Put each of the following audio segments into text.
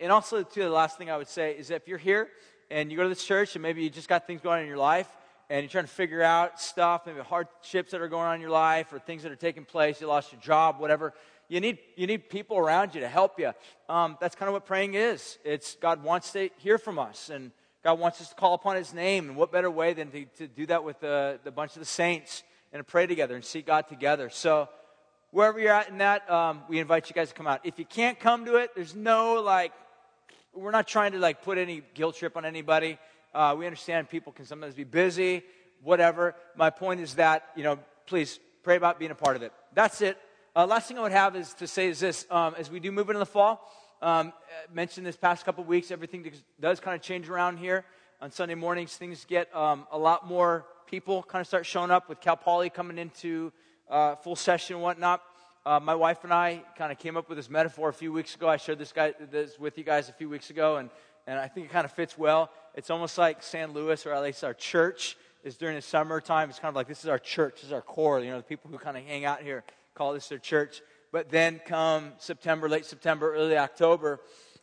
and also, too, the last thing I would say is if you're here and you go to this church and maybe you just got things going on in your life and you're trying to figure out stuff, maybe hardships that are going on in your life or things that are taking place, you lost your job, whatever. You need, you need people around you to help you. Um, that's kind of what praying is. It's God wants to hear from us, and God wants us to call upon His name. And what better way than to, to do that with the, the bunch of the saints and to pray together and seek God together? So, wherever you're at in that, um, we invite you guys to come out. If you can't come to it, there's no like, we're not trying to like put any guilt trip on anybody. Uh, we understand people can sometimes be busy, whatever. My point is that, you know, please pray about being a part of it. That's it. Uh, last thing I would have is to say is this um, as we do move into the fall, um, mentioned this past couple weeks, everything does kind of change around here. On Sunday mornings, things get um, a lot more people kind of start showing up with Cal Poly coming into uh, full session and whatnot. Uh, my wife and I kind of came up with this metaphor a few weeks ago. I shared this, guy, this with you guys a few weeks ago, and, and I think it kind of fits well. It's almost like San Luis, or at least our church, is during the summertime. It's kind of like this is our church, this is our core, you know, the people who kind of hang out here call this their church. But then come September, late September, early October,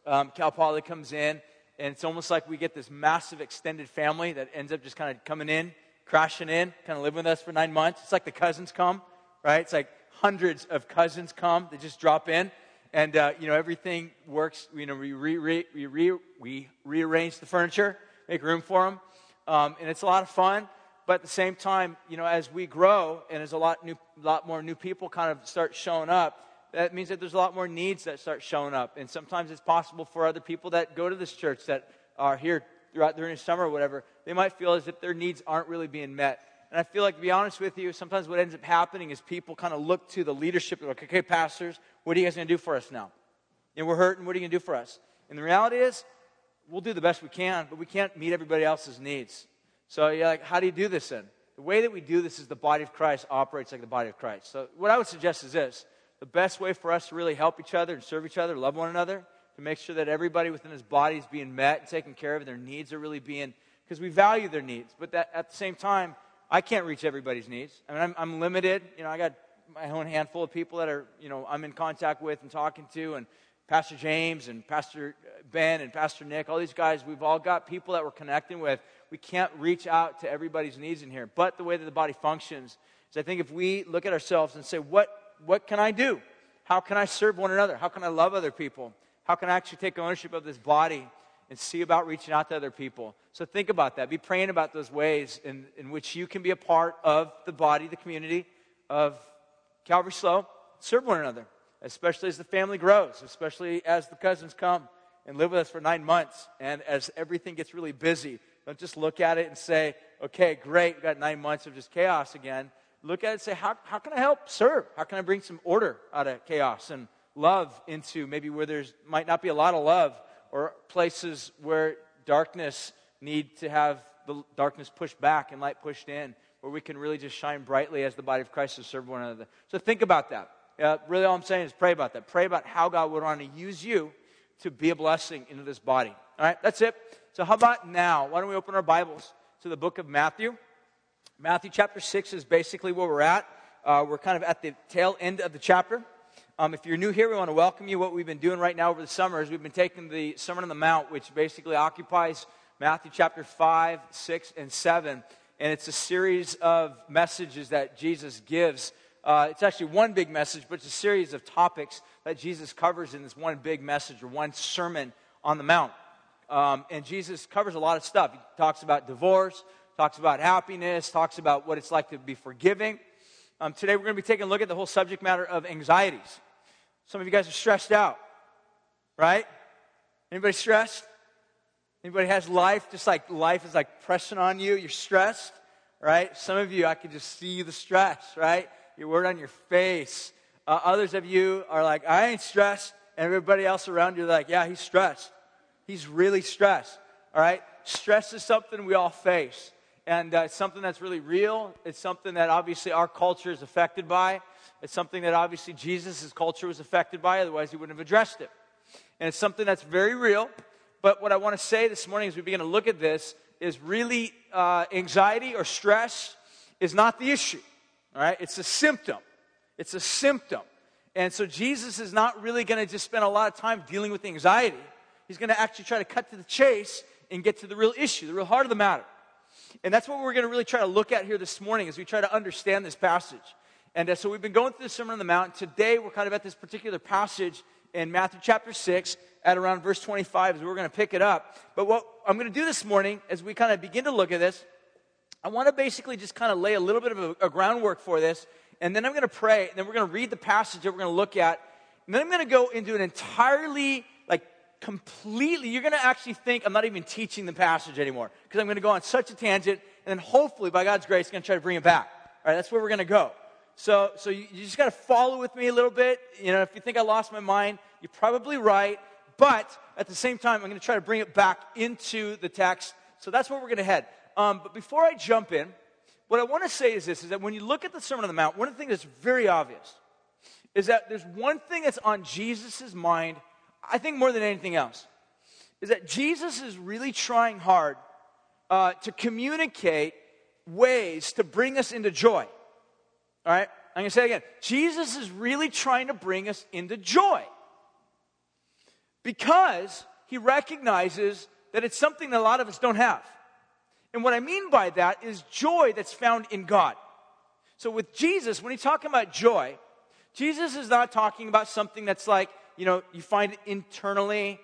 um, Cal Poly comes in, and it's almost like we get this massive extended family that ends up just kind of coming in, crashing in, kind of living with us for nine months. It's like the cousins come, right? It's like hundreds of cousins come. They just drop in, and uh, you know everything works. You know we re, re, we, re, we rearrange the furniture, make room for them, um, and it's a lot of fun. But at the same time, you know, as we grow and as a lot, new, lot more new people kind of start showing up, that means that there's a lot more needs that start showing up. And sometimes it's possible for other people that go to this church that are here throughout during the summer or whatever, they might feel as if their needs aren't really being met. And I feel like, to be honest with you, sometimes what ends up happening is people kind of look to the leadership, like, okay, pastors, what are you guys going to do for us now? And we're hurting, what are you going to do for us? And the reality is, we'll do the best we can, but we can't meet everybody else's needs. So you're like, how do you do this then? The way that we do this is the body of Christ operates like the body of Christ. So what I would suggest is this the best way for us to really help each other and serve each other, love one another, to make sure that everybody within his body is being met and taken care of, and their needs are really being, because we value their needs. But that, at the same time, I can't reach everybody's needs. I mean, I'm, I'm limited. You know, I got my own handful of people that are, you know, I'm in contact with and talking to, and Pastor James and Pastor uh, Ben and Pastor Nick, all these guys, we've all got people that we're connecting with we can't reach out to everybody's needs in here. But the way that the body functions is I think if we look at ourselves and say, what, what can I do? How can I serve one another? How can I love other people? How can I actually take ownership of this body and see about reaching out to other people? So think about that. Be praying about those ways in, in which you can be a part of the body, the community of Calvary SLO. Serve one another, especially as the family grows, especially as the cousins come and live with us for nine months and as everything gets really busy don't just look at it and say, okay, great, we've got nine months of just chaos again. Look at it and say, how, how can I help serve? How can I bring some order out of chaos and love into maybe where there's might not be a lot of love or places where darkness need to have the darkness pushed back and light pushed in, where we can really just shine brightly as the body of Christ to serve one another. So think about that. Uh, really, all I'm saying is pray about that. Pray about how God would want to use you to be a blessing into this body. All right, that's it. So, how about now? Why don't we open our Bibles to the book of Matthew? Matthew chapter 6 is basically where we're at. Uh, we're kind of at the tail end of the chapter. Um, if you're new here, we want to welcome you. What we've been doing right now over the summer is we've been taking the Sermon on the Mount, which basically occupies Matthew chapter 5, 6, and 7. And it's a series of messages that Jesus gives. Uh, it's actually one big message, but it's a series of topics that Jesus covers in this one big message or one sermon on the Mount. Um, and Jesus covers a lot of stuff. He talks about divorce, talks about happiness, talks about what it's like to be forgiving. Um, today we're going to be taking a look at the whole subject matter of anxieties. Some of you guys are stressed out, right? Anybody stressed? Anybody has life just like life is like pressing on you? You're stressed, right? Some of you, I can just see the stress, right? Your word on your face. Uh, others of you are like, I ain't stressed. And everybody else around you are like, yeah, he's stressed. He's really stressed. All right? Stress is something we all face. And uh, it's something that's really real. It's something that obviously our culture is affected by. It's something that obviously Jesus' culture was affected by, otherwise, he wouldn't have addressed it. And it's something that's very real. But what I want to say this morning as we begin to look at this is really uh, anxiety or stress is not the issue. All right? It's a symptom. It's a symptom. And so Jesus is not really going to just spend a lot of time dealing with anxiety. He's going to actually try to cut to the chase and get to the real issue, the real heart of the matter. And that's what we're going to really try to look at here this morning as we try to understand this passage. And uh, so we've been going through the Sermon on the Mount. Today we're kind of at this particular passage in Matthew chapter 6 at around verse 25 as we're going to pick it up. But what I'm going to do this morning as we kind of begin to look at this, I want to basically just kind of lay a little bit of a, a groundwork for this. And then I'm going to pray. And then we're going to read the passage that we're going to look at. And then I'm going to go into an entirely, like, completely, you're going to actually think I'm not even teaching the passage anymore because I'm going to go on such a tangent. And then hopefully, by God's grace, I'm going to try to bring it back. All right, that's where we're going to go. So, so you, you just got to follow with me a little bit. You know, if you think I lost my mind, you're probably right. But at the same time, I'm going to try to bring it back into the text. So that's where we're going to head. Um, but before I jump in, what I want to say is this, is that when you look at the Sermon on the Mount, one of the things that's very obvious is that there's one thing that's on Jesus' mind, I think more than anything else, is that Jesus is really trying hard uh, to communicate ways to bring us into joy. All right? I'm going to say it again. Jesus is really trying to bring us into joy because he recognizes that it's something that a lot of us don't have. And what I mean by that is joy that's found in God. So with Jesus, when he's talking about joy, Jesus is not talking about something that's like, you know, you find it internally,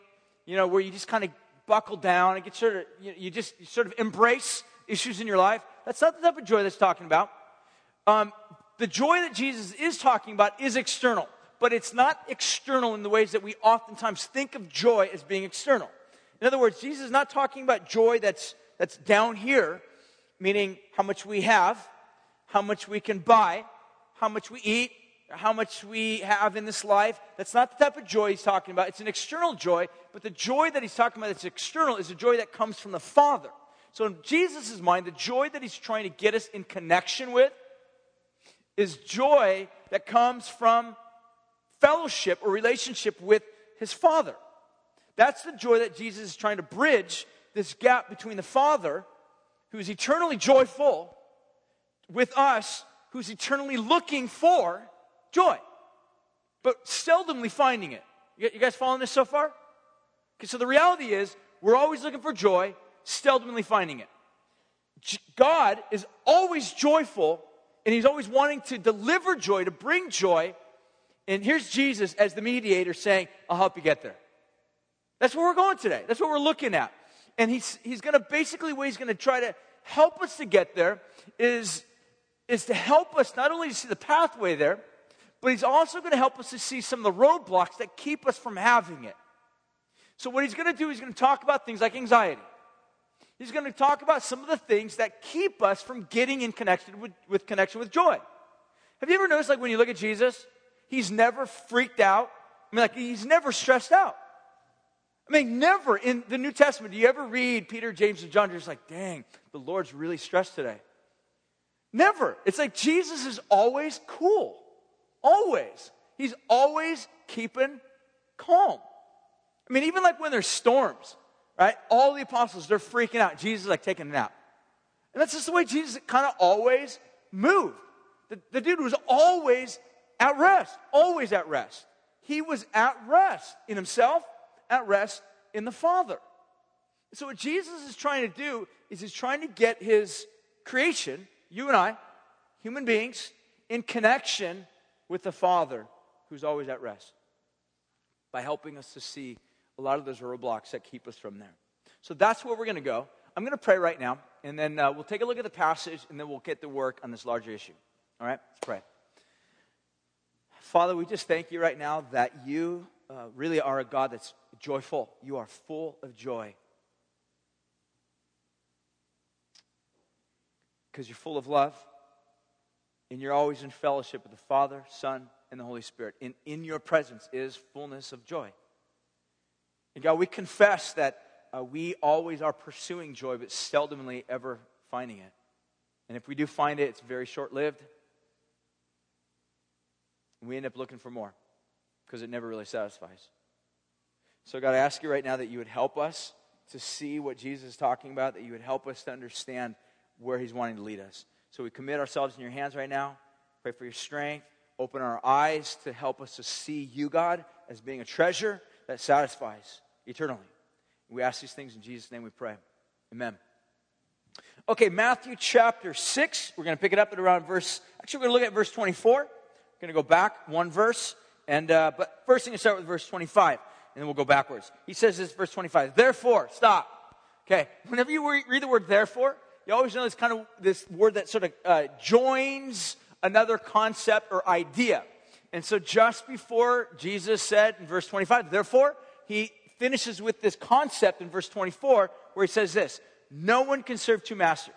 you know, where you just kind of buckle down and get sort of, you, you just you sort of embrace issues in your life. That's not the type of joy that's talking about. Um, the joy that Jesus is talking about is external, but it's not external in the ways that we oftentimes think of joy as being external. In other words, Jesus is not talking about joy that's, that's down here, meaning how much we have, how much we can buy, how much we eat, how much we have in this life. That's not the type of joy he's talking about. It's an external joy, but the joy that he's talking about that's external is a joy that comes from the Father. So in Jesus' mind, the joy that he's trying to get us in connection with is joy that comes from fellowship or relationship with his Father. That's the joy that Jesus is trying to bridge this gap between the Father, who is eternally joyful, with us, who's eternally looking for joy, but seldomly finding it. You guys following this so far? Okay, so the reality is, we're always looking for joy, seldomly finding it. God is always joyful and he's always wanting to deliver joy, to bring joy. And here's Jesus as the mediator saying, I'll help you get there. That's where we're going today. That's what we're looking at. And he's, he's going to basically, what he's going to try to help us to get there is, is to help us not only to see the pathway there, but he's also going to help us to see some of the roadblocks that keep us from having it. So, what he's going to do, he's going to talk about things like anxiety. He's going to talk about some of the things that keep us from getting in connection with, with connection with joy. Have you ever noticed, like, when you look at Jesus, he's never freaked out? I mean, like, he's never stressed out. I mean, never in the New Testament do you ever read Peter, James, and John, you're just like, dang, the Lord's really stressed today. Never. It's like Jesus is always cool. Always. He's always keeping calm. I mean, even like when there's storms, right? All the apostles, they're freaking out. Jesus is like taking a nap. And that's just the way Jesus kind of always moved. The, the dude was always at rest, always at rest. He was at rest in himself, at rest in the Father. So, what Jesus is trying to do is he's trying to get his creation, you and I, human beings, in connection with the Father who's always at rest by helping us to see a lot of those roadblocks that keep us from there. So that's where we're going to go. I'm going to pray right now, and then uh, we'll take a look at the passage, and then we'll get to work on this larger issue. All right? Let's pray. Father, we just thank you right now that you uh, really are a God that's joyful. You are full of joy. Because you're full of love, and you're always in fellowship with the Father, Son, and the Holy Spirit. And in your presence is fullness of joy. And God, we confess that uh, we always are pursuing joy, but seldomly ever finding it. And if we do find it, it's very short lived. We end up looking for more because it never really satisfies. So, God, I ask you right now that you would help us to see what Jesus is talking about, that you would help us to understand where he's wanting to lead us. So, we commit ourselves in your hands right now. Pray for your strength. Open our eyes to help us to see you, God, as being a treasure that satisfies eternally. We ask these things in Jesus' name we pray. Amen. Okay, Matthew chapter 6. We're going to pick it up at around verse, actually, we're going to look at verse 24. We're going to go back one verse. And, uh, but first thing to start with verse 25, and then we'll go backwards. He says this, verse 25. Therefore, stop. Okay, whenever you read the word therefore, you always know this kind of this word that sort of uh, joins another concept or idea. And so just before Jesus said in verse 25, therefore, he finishes with this concept in verse 24 where he says this No one can serve two masters.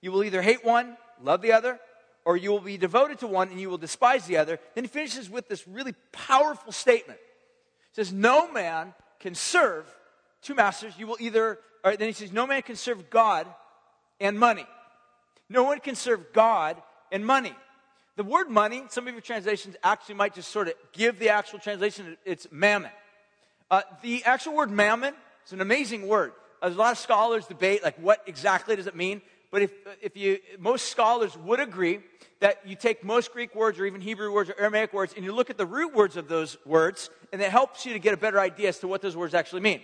You will either hate one, love the other, or you will be devoted to one and you will despise the other. Then he finishes with this really powerful statement. He says, No man can serve two masters. You will either, or then he says, No man can serve God and money. No one can serve God and money. The word money, some of your translations actually might just sort of give the actual translation, it's mammon. Uh, the actual word mammon is an amazing word. A lot of scholars debate, like, what exactly does it mean? But if, if you, most scholars would agree that you take most Greek words or even Hebrew words or Aramaic words and you look at the root words of those words, and it helps you to get a better idea as to what those words actually mean.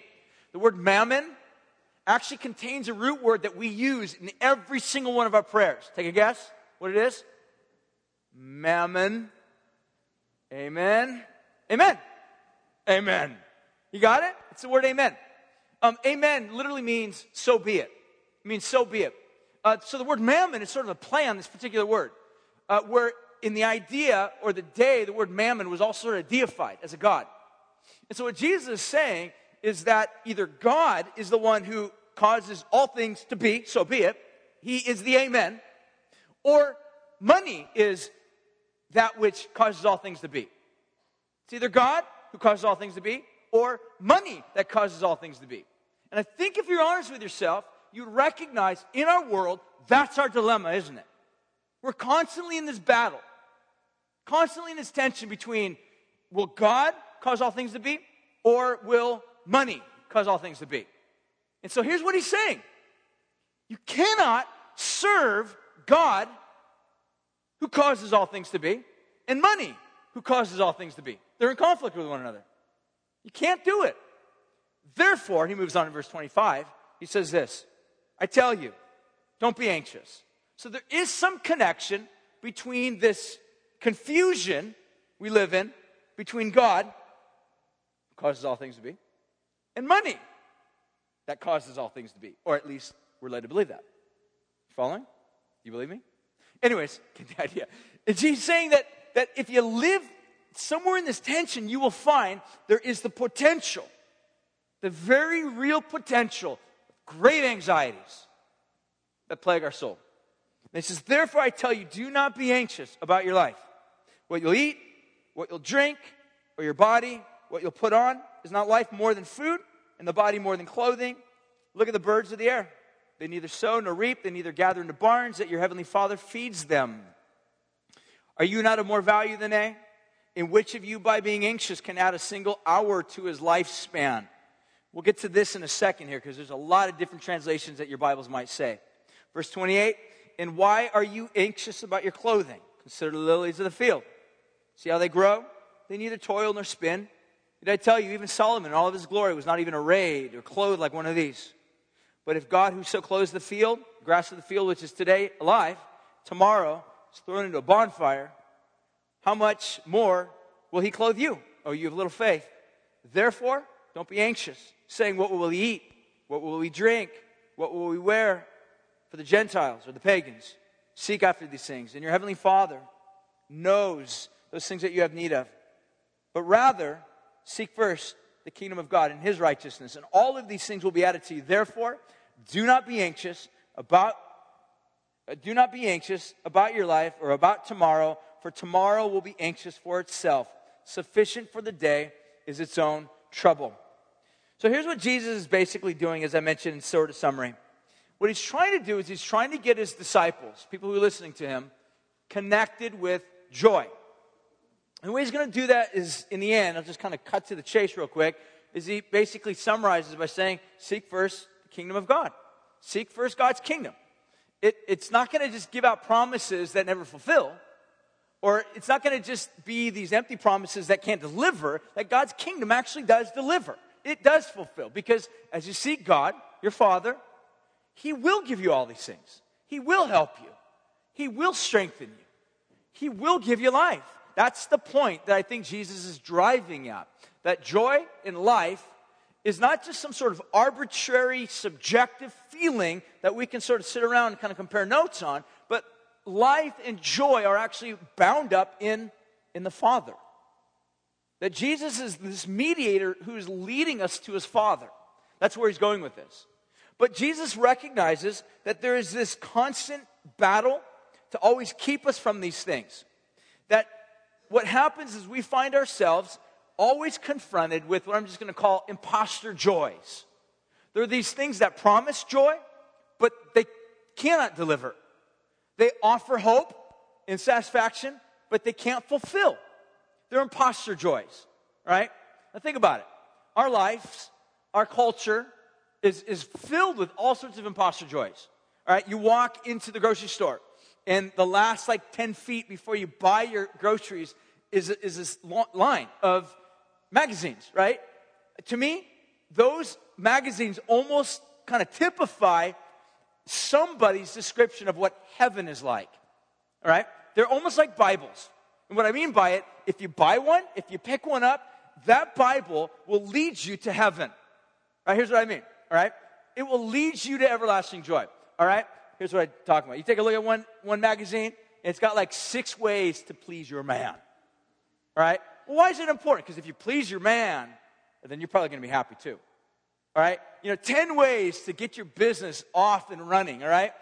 The word mammon actually contains a root word that we use in every single one of our prayers. Take a guess what it is? Mammon. Amen. Amen. Amen. You got it? It's the word amen. Um, amen literally means so be it. It means so be it. Uh, so the word mammon is sort of a play on this particular word, uh, where in the idea or the day, the word mammon was also sort of deified as a god. And so what Jesus is saying is that either God is the one who causes all things to be, so be it, he is the amen, or money is that which causes all things to be. It's either God who causes all things to be, or money that causes all things to be. And I think if you're honest with yourself, you recognize in our world, that's our dilemma, isn't it? We're constantly in this battle, constantly in this tension between will God cause all things to be, or will money cause all things to be? And so here's what he's saying you cannot serve God who causes all things to be, and money who causes all things to be. They're in conflict with one another. You can't do it. Therefore, he moves on in verse 25. He says this I tell you, don't be anxious. So there is some connection between this confusion we live in between God, who causes all things to be, and money that causes all things to be. Or at least we're led to believe that. Following? You believe me? Anyways, get the idea. And He's saying that, that if you live somewhere in this tension, you will find there is the potential, the very real potential, great anxieties that plague our soul. And he says, Therefore, I tell you, do not be anxious about your life. What you'll eat, what you'll drink, or your body, what you'll put on. Is not life more than food, and the body more than clothing? Look at the birds of the air. They neither sow nor reap, they neither gather into barns, that your heavenly Father feeds them. Are you not of more value than they? In which of you, by being anxious, can add a single hour to his lifespan? We'll get to this in a second here because there's a lot of different translations that your Bibles might say. Verse 28 And why are you anxious about your clothing? Consider the lilies of the field. See how they grow? They neither toil nor spin. Did I tell you, even Solomon in all of his glory was not even arrayed or clothed like one of these? But if God, who so clothes the field, grass of the field, which is today alive, tomorrow is thrown into a bonfire, how much more will he clothe you? Oh, you have little faith. Therefore, don't be anxious, saying, What will we eat? What will we drink? What will we wear? For the Gentiles or the pagans, seek after these things, and your heavenly Father knows those things that you have need of. But rather, seek first the kingdom of God and his righteousness, and all of these things will be added to you. Therefore, do not be anxious about uh, do not be anxious about your life or about tomorrow, for tomorrow will be anxious for itself. Sufficient for the day is its own trouble. So here's what Jesus is basically doing, as I mentioned in sort of summary. What he's trying to do is he's trying to get his disciples, people who are listening to him, connected with joy. And the way he's going to do that is, in the end, I'll just kind of cut to the chase real quick, is he basically summarizes by saying, seek first the kingdom of God. Seek first God's kingdom. It, it's not going to just give out promises that never fulfill, or it's not going to just be these empty promises that can't deliver, that God's kingdom actually does deliver. it does fulfill because as you seek God, your Father, He will give you all these things. He will help you. He will strengthen you. He will give you life. That's the point that I think Jesus is driving at. That joy in life is not just some sort of arbitrary, subjective feeling that we can sort of sit around and kind of compare notes on, but life and joy are actually bound up in, in the Father. That Jesus is this mediator who's leading us to his Father. That's where he's going with this. But Jesus recognizes that there is this constant battle to always keep us from these things. What happens is we find ourselves always confronted with what I'm just going to call imposter joys. There are these things that promise joy, but they cannot deliver. They offer hope and satisfaction, but they can't fulfill. They're imposter joys, right? Now think about it. Our lives, our culture is, is filled with all sorts of imposter joys. All right, you walk into the grocery store, and the last like 10 feet before you buy your groceries is, is this line of magazines, right? To me, those magazines almost kind of typify somebody's description of what heaven is like. All right? They're almost like Bibles. And what I mean by it, if you buy one, if you pick one up, that Bible will lead you to heaven. All right? Here's what I mean. All right? It will lead you to everlasting joy. All right? Here's what I'm talking about. You take a look at one, one magazine, it's got like six ways to please your man. All right? Well, why is it important? Because if you please your man, then you're probably going to be happy too. All right? You know, 10 ways to get your business off and running, all right?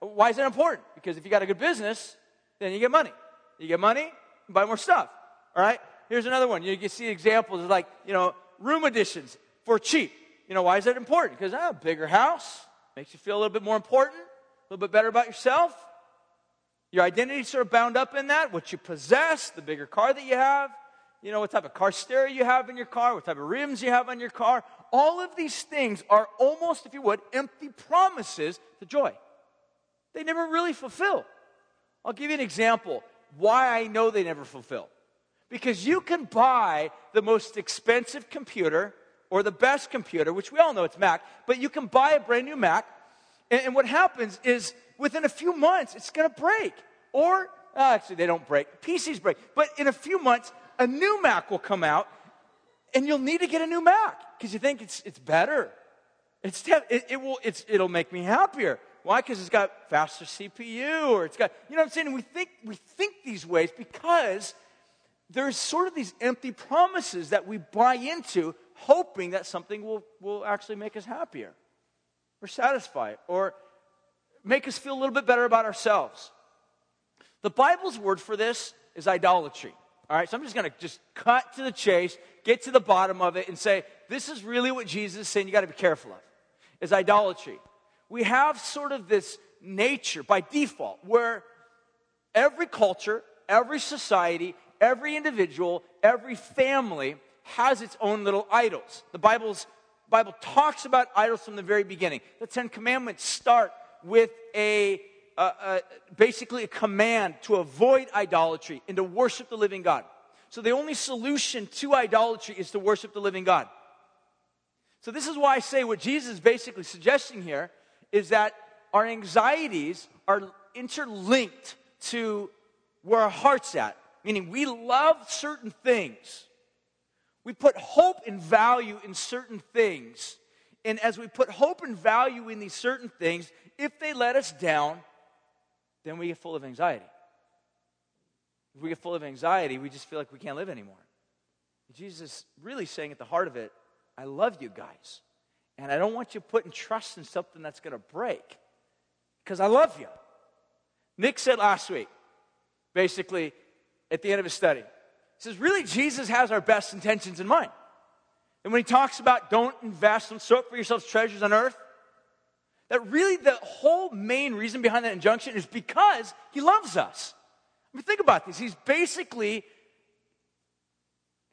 Why is that important? Because if you got a good business, then you get money. You get money, you buy more stuff. All right? Here's another one. You can see examples of like, you know, room additions for cheap. You know, why is that important? Because ah, a bigger house makes you feel a little bit more important, a little bit better about yourself. Your identity sort of bound up in that, what you possess, the bigger car that you have, you know, what type of car stereo you have in your car, what type of rims you have on your car. All of these things are almost, if you would, empty promises to joy. They never really fulfill. I'll give you an example why I know they never fulfill. Because you can buy the most expensive computer or the best computer, which we all know it's Mac, but you can buy a brand new Mac, and, and what happens is within a few months, it's going to break. Or, oh, actually, they don't break. PCs break. But in a few months, a new Mac will come out, and you'll need to get a new Mac because you think it's, it's better. It's, it, it will, it's, it'll make me happier. Why? Because it's got faster CPU or it's got, you know what I'm saying? We think, we think these ways because there's sort of these empty promises that we buy into, hoping that something will, will actually make us happier or satisfy or make us feel a little bit better about ourselves. The Bible's word for this is idolatry. All right, so I'm just going to just cut to the chase, get to the bottom of it, and say this is really what Jesus is saying you got to be careful of is idolatry. We have sort of this nature by default where every culture, every society, every individual, every family has its own little idols. The Bible's Bible talks about idols from the very beginning. The Ten Commandments start with a uh, uh, basically a command to avoid idolatry and to worship the living God. So the only solution to idolatry is to worship the living God. So this is why I say what Jesus is basically suggesting here is that our anxieties are interlinked to where our heart's at. Meaning we love certain things. We put hope and value in certain things. And as we put hope and value in these certain things, if they let us down, then we get full of anxiety. If we get full of anxiety, we just feel like we can't live anymore. Jesus really saying at the heart of it, I love you guys. And I don't want you putting trust in something that's going to break because I love you. Nick said last week, basically at the end of his study, says, really, Jesus has our best intentions in mind. And when he talks about don't invest, store up for yourselves treasures on earth, that really the whole main reason behind that injunction is because he loves us. I mean, think about this. He's basically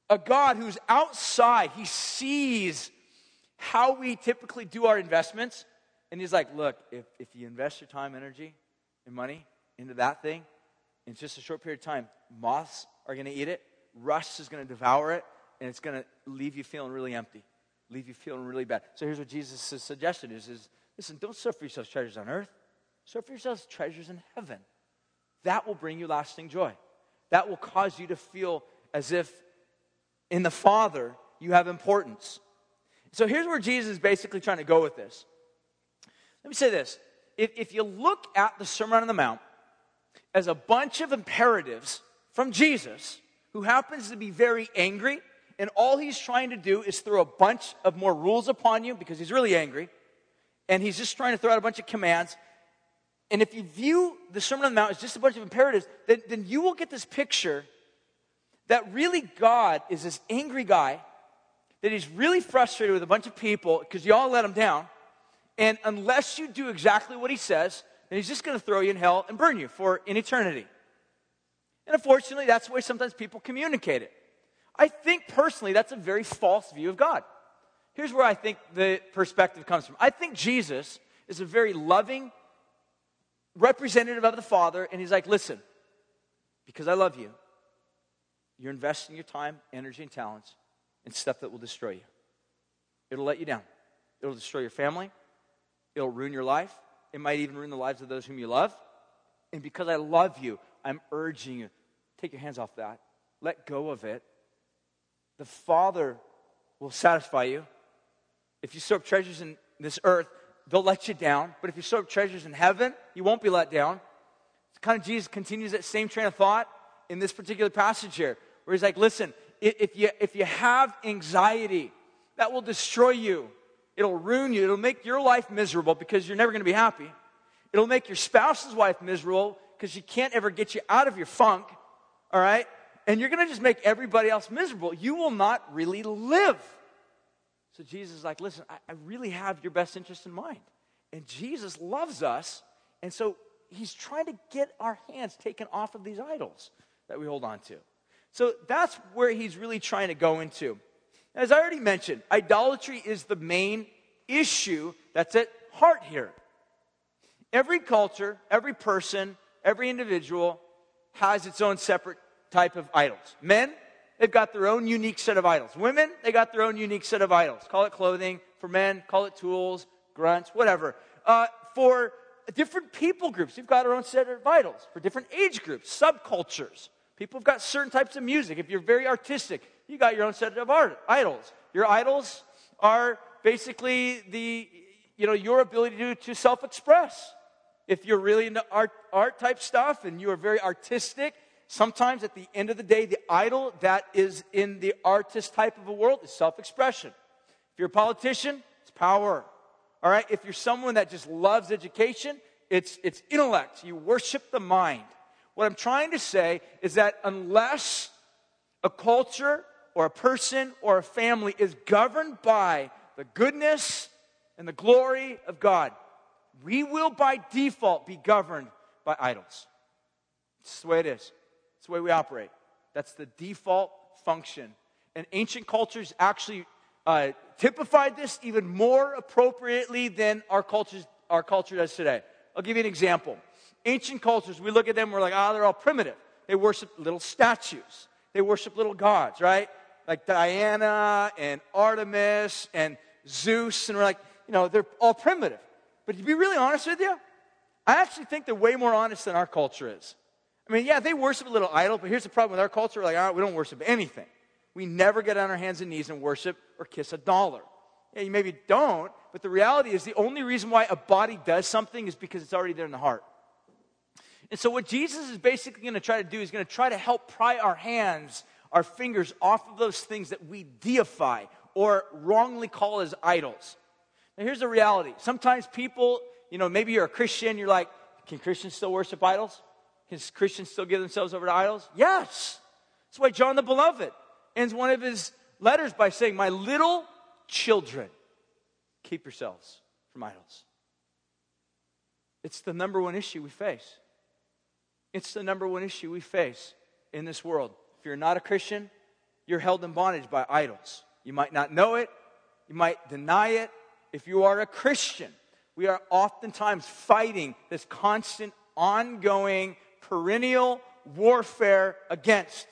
a God who's outside. He sees how we typically do our investments. And he's like, look, if, if you invest your time, energy, and money into that thing, in just a short period of time, moths are going to eat it, rust is going to devour it, and it's going to leave you feeling really empty. leave you feeling really bad. So here's what Jesus' suggestion is, is listen, don't for yourselves treasures on earth. For yourselves treasures in heaven. That will bring you lasting joy. That will cause you to feel as if in the Father you have importance. So here's where Jesus is basically trying to go with this. Let me say this. If, if you look at the Sermon on the Mount as a bunch of imperatives from Jesus, who happens to be very angry, and all he's trying to do is throw a bunch of more rules upon you because he's really angry, and he's just trying to throw out a bunch of commands. And if you view the Sermon on the Mount as just a bunch of imperatives, then, then you will get this picture that really God is this angry guy, that he's really frustrated with a bunch of people because you all let him down. And unless you do exactly what he says, then he's just going to throw you in hell and burn you for an eternity. And unfortunately, that's the way sometimes people communicate it. I think personally that's a very false view of God. Here's where I think the perspective comes from. I think Jesus is a very loving representative of the Father, and he's like, listen, because I love you, you're investing your time, energy, and talents in stuff that will destroy you. It'll let you down. It'll destroy your family. It'll ruin your life. It might even ruin the lives of those whom you love. And because I love you, I'm urging you take your hands off that. Let go of it. The Father will satisfy you. If you store treasures in this earth, they'll let you down. But if you store treasures in heaven, you won't be let down. It's kind of Jesus continues that same train of thought in this particular passage here, where he's like, listen, if you, if you have anxiety, that will destroy you. It'll ruin you. It'll make your life miserable because you're never going to be happy. It'll make your spouse's wife miserable because she can't ever get you out of your funk. All right? And you're going to just make everybody else miserable. You will not really live. So Jesus is like, listen, I, I really have your best interest in mind. And Jesus loves us. And so he's trying to get our hands taken off of these idols that we hold on to. So that's where he's really trying to go into. As I already mentioned, idolatry is the main issue that's at heart here. Every culture, every person, every individual has its own separate type of idols. Men, they've got their own unique set of idols. Women, they got their own unique set of idols. Call it clothing. For men, call it tools, grunts, whatever. Uh, for different people groups, you've got our own set of idols. For different age groups, subcultures, people have got certain types of music. If you're very artistic, you got your own set of art, idols. Your idols are basically the, you know, your ability to, to self express. If you're really into art, art type stuff and you are very artistic, sometimes at the end of the day, the idol that is in the artist type of a world is self expression. If you're a politician, it's power. All right? If you're someone that just loves education, it's, it's intellect. You worship the mind. What I'm trying to say is that unless a culture or a person or a family is governed by the goodness and the glory of God, we will by default be governed by idols. It's the way it is. It's the way we operate. That's the default function. And ancient cultures actually uh, typified this even more appropriately than our, cultures, our culture does today. I'll give you an example. Ancient cultures, we look at them, we're like, ah, oh, they're all primitive. They worship little statues. They worship little gods, right? like Diana and Artemis and Zeus, and we're like, you know, they're all primitive. But to be really honest with you, I actually think they're way more honest than our culture is. I mean, yeah, they worship a little idol, but here's the problem with our culture. We're like, all right, we don't worship anything. We never get on our hands and knees and worship or kiss a dollar. Yeah, you maybe don't, but the reality is the only reason why a body does something is because it's already there in the heart. And so, what Jesus is basically going to try to do is going to try to help pry our hands our fingers off of those things that we deify or wrongly call as idols. Now, here's the reality. Sometimes people, you know, maybe you're a Christian, you're like, can Christians still worship idols? Can Christians still give themselves over to idols? Yes. That's why John the Beloved ends one of his letters by saying, My little children, keep yourselves from idols. It's the number one issue we face. It's the number one issue we face in this world. If you're not a Christian, you're held in bondage by idols. You might not know it, you might deny it. If you are a Christian, we are oftentimes fighting this constant, ongoing, perennial warfare against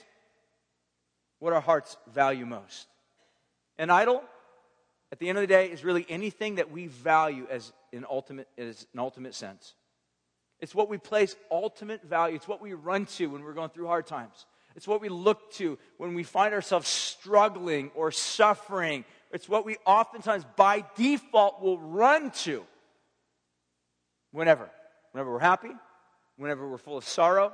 what our hearts value most. An idol at the end of the day, is really anything that we value as an ultimate, as an ultimate sense. It's what we place ultimate value. It's what we run to when we're going through hard times. It's what we look to when we find ourselves struggling or suffering. It's what we oftentimes, by default, will run to whenever. Whenever we're happy, whenever we're full of sorrow,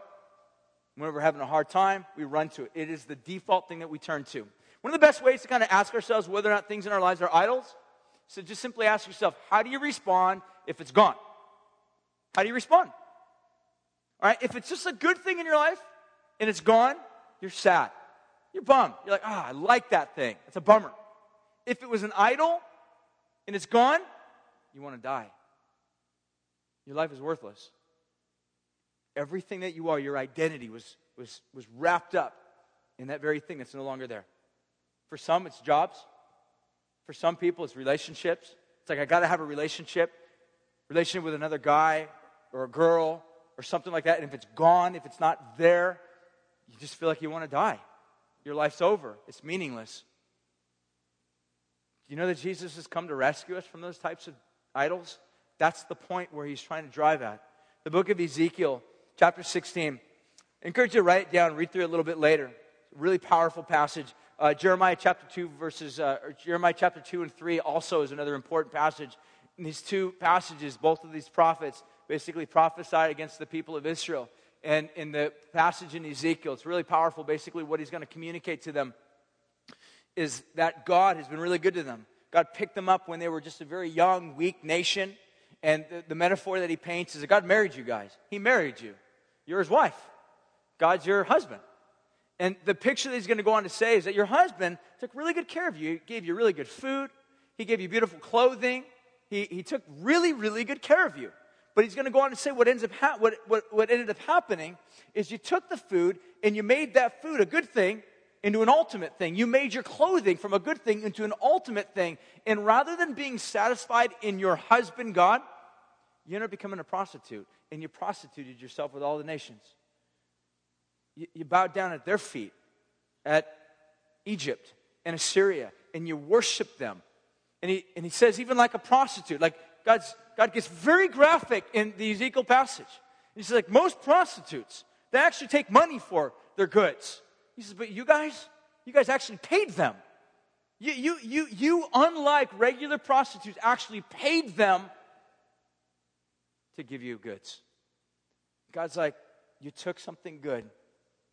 whenever we're having a hard time, we run to it. It is the default thing that we turn to. One of the best ways to kind of ask ourselves whether or not things in our lives are idols is to just simply ask yourself, how do you respond if it's gone? How do you respond? All right, if it's just a good thing in your life and it's gone, you're sad. You're bummed. You're like, ah, I like that thing. It's a bummer. If it was an idol and it's gone, you want to die. Your life is worthless. Everything that you are, your identity was, was, was wrapped up in that very thing that's no longer there. For some, it's jobs. For some people, it's relationships. It's like, I got to have a relationship, relationship with another guy or a girl or something like that. And if it's gone, if it's not there, you just feel like you want to die. Your life's over, it's meaningless. You know that Jesus has come to rescue us from those types of idols? That's the point where he's trying to drive at. The book of Ezekiel, chapter 16. I encourage you to write it down, read through it a little bit later. really powerful passage. Uh, Jeremiah chapter 2, verses, uh, Jeremiah chapter 2 and 3 also is another important passage. In these two passages, both of these prophets basically prophesied against the people of Israel. And in the passage in Ezekiel, it's really powerful. Basically, what he's going to communicate to them is that God has been really good to them. God picked them up when they were just a very young, weak nation. And the, the metaphor that he paints is that God married you guys. He married you. You're his wife. God's your husband. And the picture that he's going to go on to say is that your husband took really good care of you. He gave you really good food. He gave you beautiful clothing. He, he took really, really good care of you. But he's going to go on to say what, ends up ha- what, what, what ended up happening is you took the food and you made that food a good thing into an ultimate thing. You made your clothing from a good thing into an ultimate thing. And rather than being satisfied in your husband, God, you end up becoming a prostitute. And you prostituted yourself with all the nations. You, you bowed down at their feet, at Egypt and Assyria, and you worship them. And he, and he says, even like a prostitute, like God's, God gets very graphic in the Ezekiel passage. He says, like most prostitutes, they actually take money for their goods. He says, but you guys, you guys actually paid them. You, you, you, you unlike regular prostitutes, actually paid them to give you goods. God's like, you took something good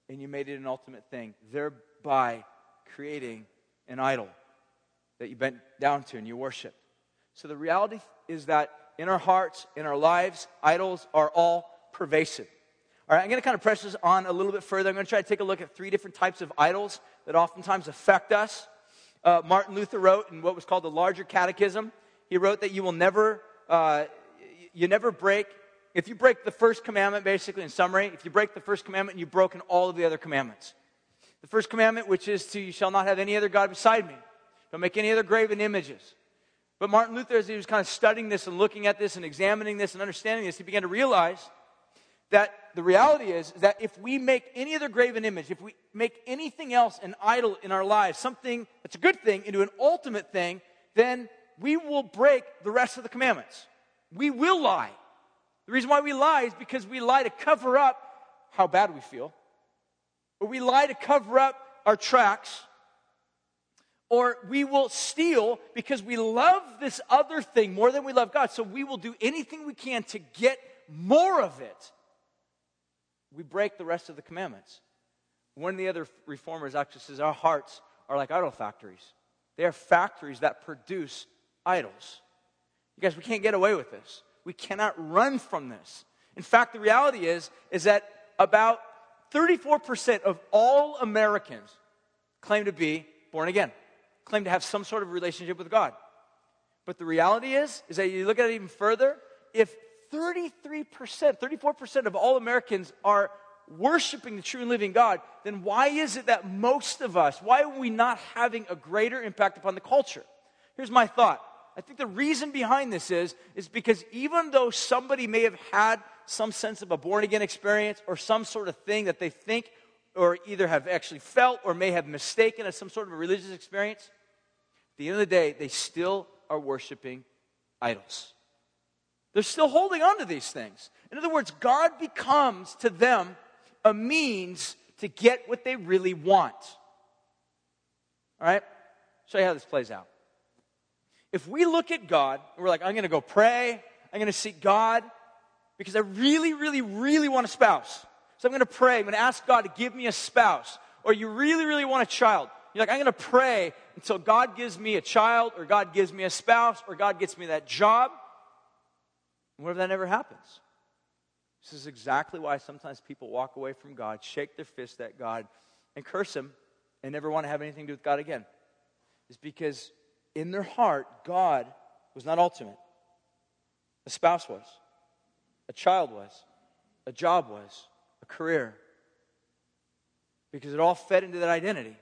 and you made it an ultimate thing, thereby creating an idol that you bent down to and you worship. So the reality is that in our hearts, in our lives, idols are all pervasive. All right, I'm going to kind of press this on a little bit further. I'm going to try to take a look at three different types of idols that oftentimes affect us. Uh, Martin Luther wrote in what was called the Larger Catechism, he wrote that you will never, uh, you never break, if you break the first commandment, basically in summary, if you break the first commandment, you've broken all of the other commandments. The first commandment, which is to, you shall not have any other God beside me. Don't make any other graven images. But Martin Luther, as he was kind of studying this and looking at this and examining this and understanding this, he began to realize that the reality is, is that if we make any other graven image, if we make anything else an idol in our lives, something that's a good thing into an ultimate thing, then we will break the rest of the commandments. We will lie. The reason why we lie is because we lie to cover up how bad we feel, or we lie to cover up our tracks, or we will steal because we love this other thing more than we love God. So we will do anything we can to get more of it. We break the rest of the commandments. One of the other reformers actually says our hearts are like idol factories. They are factories that produce idols. You guys, we can't get away with this. We cannot run from this. In fact, the reality is, is that about 34% of all Americans claim to be born again claim to have some sort of relationship with God. But the reality is, is that you look at it even further, if 33%, 34% of all Americans are worshiping the true and living God, then why is it that most of us, why are we not having a greater impact upon the culture? Here's my thought. I think the reason behind this is, is because even though somebody may have had some sense of a born again experience or some sort of thing that they think or either have actually felt or may have mistaken as some sort of a religious experience, At the end of the day, they still are worshiping idols. They're still holding on to these things. In other words, God becomes to them a means to get what they really want. All right? Show you how this plays out. If we look at God and we're like, I'm going to go pray, I'm going to seek God because I really, really, really want a spouse. So I'm going to pray. I'm going to ask God to give me a spouse. Or you really, really want a child. You're like, I'm going to pray until God gives me a child, or God gives me a spouse, or God gets me that job. And what if that never happens? This is exactly why sometimes people walk away from God, shake their fist at God, and curse Him, and never want to have anything to do with God again. It's because in their heart, God was not ultimate. A spouse was, a child was, a job was, a career. Because it all fed into that identity.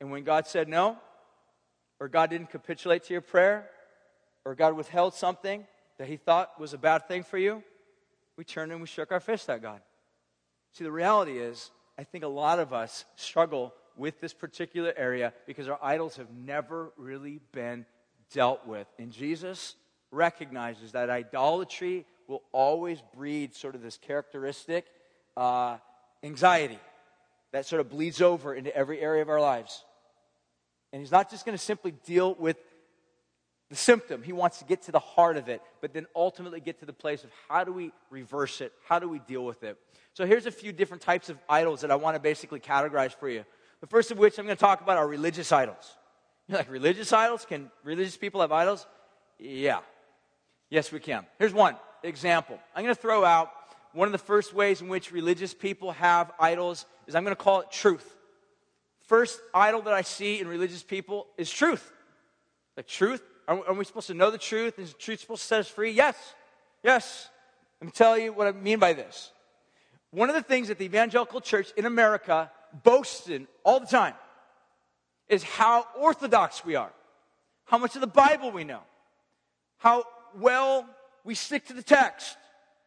And when God said no, or God didn't capitulate to your prayer, or God withheld something that He thought was a bad thing for you, we turned and we shook our fist at God. See, the reality is, I think a lot of us struggle with this particular area because our idols have never really been dealt with. And Jesus recognizes that idolatry will always breed sort of this characteristic uh, anxiety that sort of bleeds over into every area of our lives. And he's not just going to simply deal with the symptom. He wants to get to the heart of it, but then ultimately get to the place of how do we reverse it? How do we deal with it? So here's a few different types of idols that I want to basically categorize for you. The first of which I'm going to talk about are religious idols. You're like, religious idols? Can religious people have idols? Yeah. Yes, we can. Here's one example. I'm going to throw out one of the first ways in which religious people have idols is I'm going to call it truth. First idol that I see in religious people is truth. The truth. Are, we supposed to know the truth? Is the truth supposed to set us free? Yes. Yes. Let me tell you what I mean by this. One of the things that the evangelical church in America boasts in all the time is how orthodox we are, how much of the Bible we know, how well we stick to the text.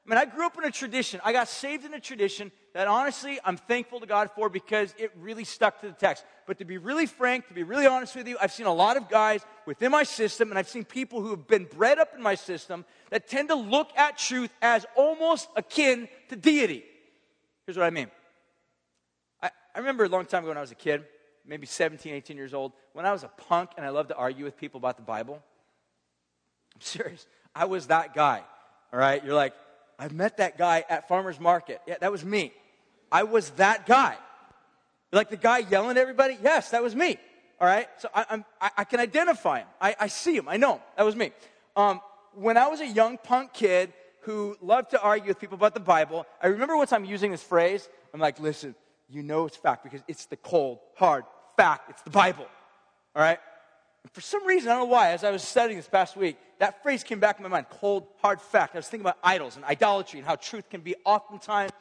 I mean, I grew up in a tradition. I got saved in a tradition that honestly I'm thankful to God for because it really stuck to the text. But to be really frank, to be really honest with you, I've seen a lot of guys within my system, and I've seen people who have been bred up in my system that tend to look at truth as almost akin to deity. Here's what I mean I I remember a long time ago when I was a kid, maybe 17, 18 years old, when I was a punk and I loved to argue with people about the Bible. I'm serious. I was that guy. All right? You're like, I met that guy at farmer's market. Yeah, that was me. I was that guy. Like the guy yelling at everybody? Yes, that was me. All right? So I, I, I can identify him. I, I, see him. I know him. That was me. Um, when I was a young punk kid who loved to argue with people about the Bible, I remember once I'm using this phrase. I'm like, listen, you know it's fact because it's the cold, hard fact. It's the Bible. All right? For some reason, I don't know why, as I was studying this past week, that phrase came back in my mind cold, hard fact. I was thinking about idols and idolatry and how truth can be oftentimes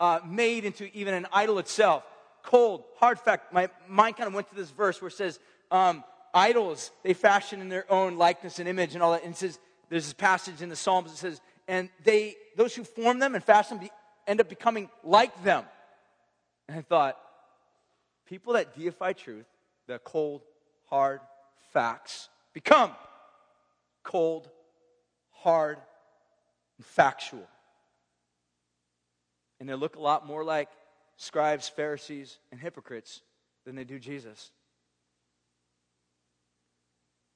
uh, made into even an idol itself. Cold, hard fact. My mind kind of went to this verse where it says, um, idols they fashion in their own likeness and image and all that. And it says, there's this passage in the Psalms that says, and they, those who form them and fashion them end up becoming like them. And I thought, people that deify truth, the cold, hard facts, become cold, hard, and factual. And they look a lot more like scribes, Pharisees, and hypocrites than they do Jesus.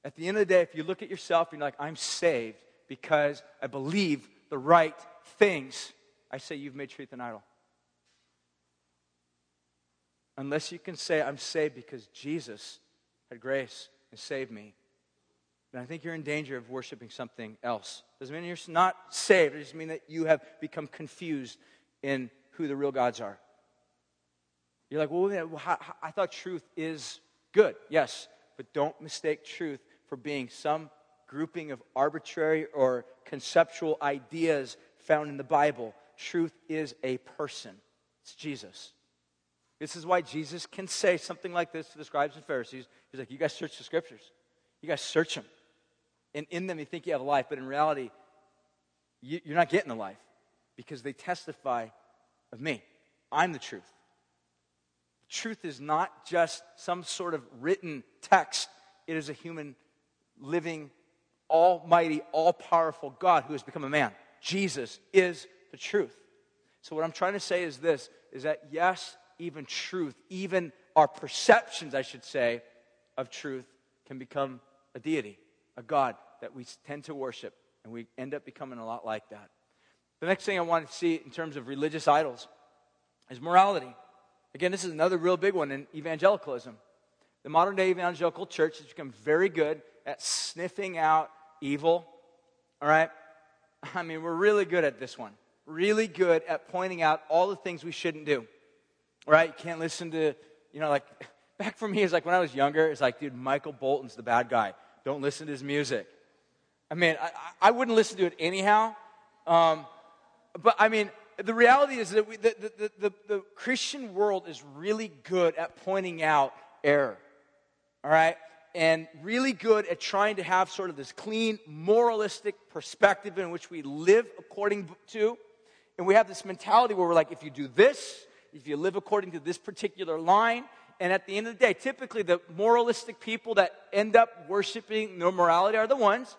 At the end of the day, if you look at yourself and you're like, I'm saved because I believe the right things, I say you've made truth an idol unless you can say, I'm saved because Jesus had grace and saved me, then I think you're in danger of worshiping something else. Doesn't mean you're not saved, it just means that you have become confused in who the real gods are. You're like, well, I thought truth is good. Yes, but don't mistake truth for being some grouping of arbitrary or conceptual ideas found in the Bible. Truth is a person, it's Jesus. This is why Jesus can say something like this to the scribes and Pharisees. He's like, You guys search the scriptures, you guys search them. And in them, you think you have life, but in reality, you're not getting a life because they testify of me. I'm the truth. Truth is not just some sort of written text, it is a human living, almighty, all powerful God who has become a man. Jesus is the truth. So, what I'm trying to say is this is that yes, even truth, even our perceptions, I should say, of truth can become a deity, a God that we tend to worship, and we end up becoming a lot like that. The next thing I want to see in terms of religious idols is morality. Again, this is another real big one in evangelicalism. The modern day evangelical church has become very good at sniffing out evil. All right? I mean, we're really good at this one. Really good at pointing out all the things we shouldn't do. Right? You can't listen to, you know, like, back for me, it's like when I was younger, it's like, dude, Michael Bolton's the bad guy. Don't listen to his music. I mean, I, I wouldn't listen to it anyhow. Um, but I mean, the reality is that we, the, the, the, the Christian world is really good at pointing out error. All right? And really good at trying to have sort of this clean, moralistic perspective in which we live according to. And we have this mentality where we're like, if you do this, if you live according to this particular line, and at the end of the day, typically the moralistic people that end up worshiping no morality are the ones.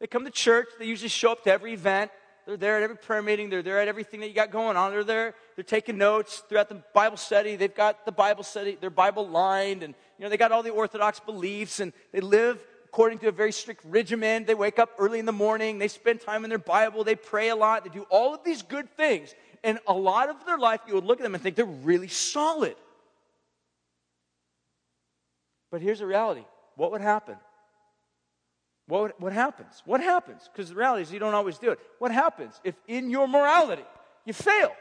They come to church, they usually show up to every event, they're there at every prayer meeting. They're there at everything that you got going on. They're there. They're taking notes throughout the Bible study. They've got the Bible study, their Bible lined, and you know they got all the Orthodox beliefs, and they live according to a very strict regimen. They wake up early in the morning. They spend time in their Bible. They pray a lot. They do all of these good things, and a lot of their life, you would look at them and think they're really solid. But here's the reality: what would happen what, what happens? What happens? Because the reality is you don't always do it. What happens if in your morality you fail?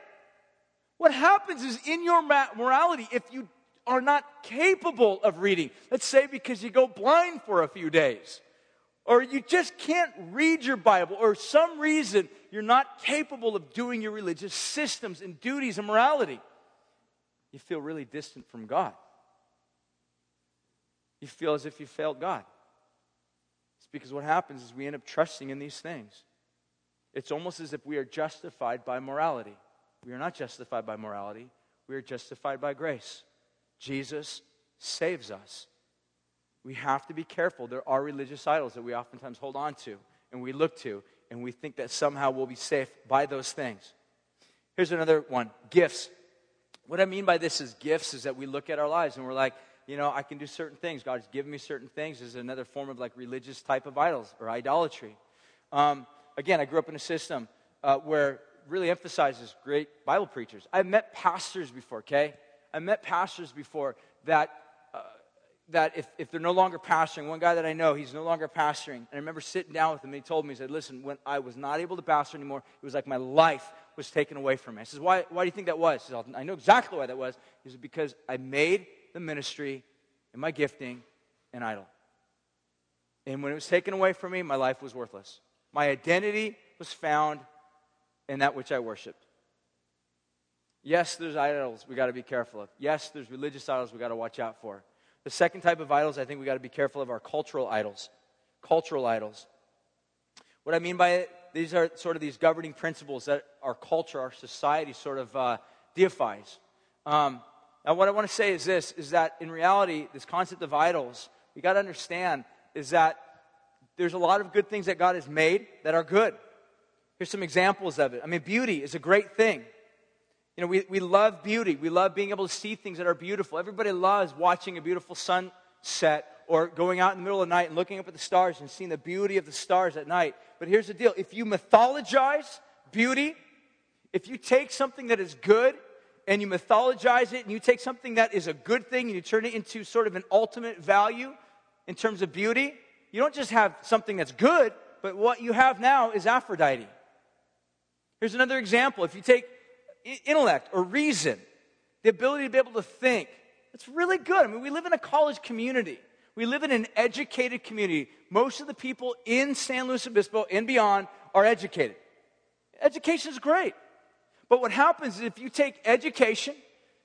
What happens is in your morality if you are not capable of reading, let's say because you go blind for a few days, or you just can't read your Bible, or some reason you're not capable of doing your religious systems and duties and morality, you feel really distant from God. You feel as if you failed God It's because what happens is we end up trusting in these things. It's almost as if we are justified by morality. We are not justified by morality, we are justified by grace. Jesus saves us. We have to be careful. There are religious idols that we oftentimes hold on to and we look to, and we think that somehow we'll be safe by those things. Here's another one gifts. What I mean by this is gifts is that we look at our lives and we're like, you know, I can do certain things. God's given me certain things is another form of like religious type of idols or idolatry. Um, again, I grew up in a system uh, where really emphasizes great Bible preachers. I've met pastors before, okay? I met pastors before that that if, if they're no longer pastoring, one guy that I know, he's no longer pastoring. And I remember sitting down with him, and he told me, he said, Listen, when I was not able to pastor anymore, it was like my life was taken away from me. I says, Why, why do you think that was? He says, I know exactly why that was. He said, Because I made the ministry and my gifting an idol. And when it was taken away from me, my life was worthless. My identity was found in that which I worshiped. Yes, there's idols we got to be careful of. Yes, there's religious idols we got to watch out for. The second type of idols I think we got to be careful of are cultural idols. Cultural idols. What I mean by it, these are sort of these governing principles that our culture, our society sort of uh, deifies. Um, now, what I want to say is this is that in reality, this concept of idols, we got to understand is that there's a lot of good things that God has made that are good. Here's some examples of it. I mean, beauty is a great thing. You know, we, we love beauty. We love being able to see things that are beautiful. Everybody loves watching a beautiful sunset or going out in the middle of the night and looking up at the stars and seeing the beauty of the stars at night. But here's the deal if you mythologize beauty, if you take something that is good and you mythologize it and you take something that is a good thing and you turn it into sort of an ultimate value in terms of beauty, you don't just have something that's good, but what you have now is Aphrodite. Here's another example. If you take intellect or reason, the ability to be able to think, it's really good. I mean, we live in a college community. We live in an educated community. Most of the people in San Luis Obispo and beyond are educated. Education is great. But what happens is if you take education,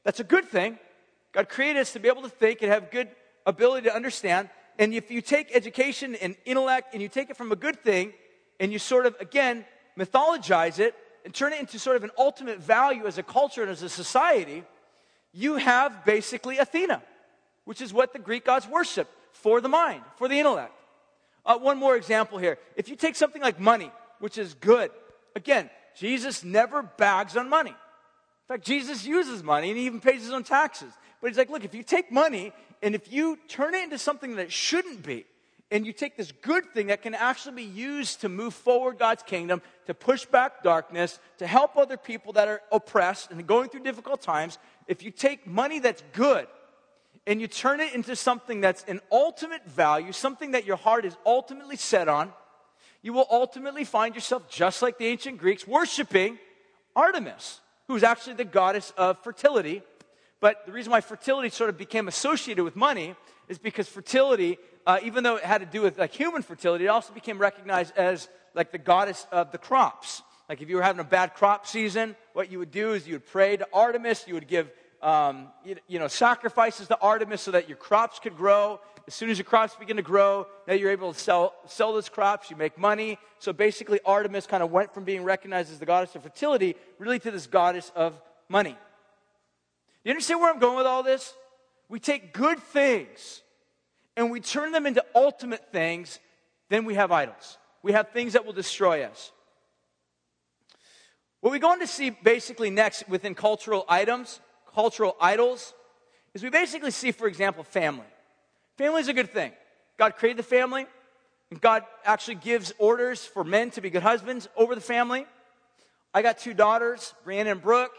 that's a good thing. God created us to be able to think and have good ability to understand. And if you take education and intellect and you take it from a good thing and you sort of, again, mythologize it and turn it into sort of an ultimate value as a culture and as a society, you have basically Athena, which is what the Greek gods worship for the mind, for the intellect. Uh, one more example here. If you take something like money, which is good, again, Jesus never bags on money. In fact, Jesus uses money and he even pays his own taxes. But he's like, look, if you take money and if you turn it into something that it shouldn't be, and you take this good thing that can actually be used to move forward God's kingdom, to push back darkness, to help other people that are oppressed and going through difficult times, if you take money that's good and you turn it into something that's an ultimate value, something that your heart is ultimately set on, you will ultimately find yourself just like the ancient Greeks worshiping Artemis, who's actually the goddess of fertility. But the reason why fertility sort of became associated with money is because fertility, uh, even though it had to do with like human fertility, it also became recognized as like the goddess of the crops. Like if you were having a bad crop season, what you would do is you would pray to Artemis, you would give um, you, you, know, sacrifices to Artemis so that your crops could grow. As soon as your crops begin to grow, now you're able to sell, sell those crops, you make money. So basically, Artemis kind of went from being recognized as the goddess of fertility really to this goddess of money. You understand where I'm going with all this? We take good things and we turn them into ultimate things, then we have idols. We have things that will destroy us. What we go on to see basically next within cultural items cultural idols is we basically see, for example, family. Family is a good thing. God created the family, and God actually gives orders for men to be good husbands over the family. I got two daughters, Brianna and Brooke,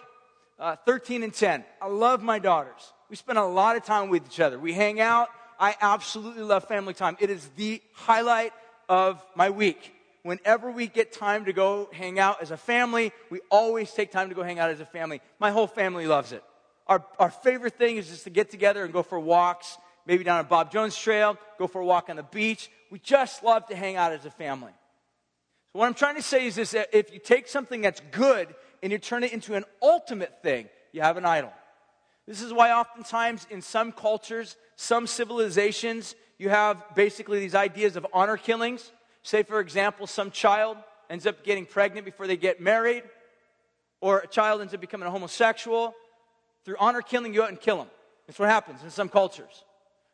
uh, 13 and 10. I love my daughters. We spend a lot of time with each other. We hang out. I absolutely love family time. It is the highlight of my week. Whenever we get time to go hang out as a family, we always take time to go hang out as a family. My whole family loves it. Our, our favorite thing is just to get together and go for walks, maybe down a Bob Jones Trail, go for a walk on the beach. We just love to hang out as a family. So, what I'm trying to say is this that if you take something that's good and you turn it into an ultimate thing, you have an idol. This is why, oftentimes, in some cultures, some civilizations, you have basically these ideas of honor killings. Say, for example, some child ends up getting pregnant before they get married, or a child ends up becoming a homosexual, through honor killing, you out and kill them. That's what happens in some cultures.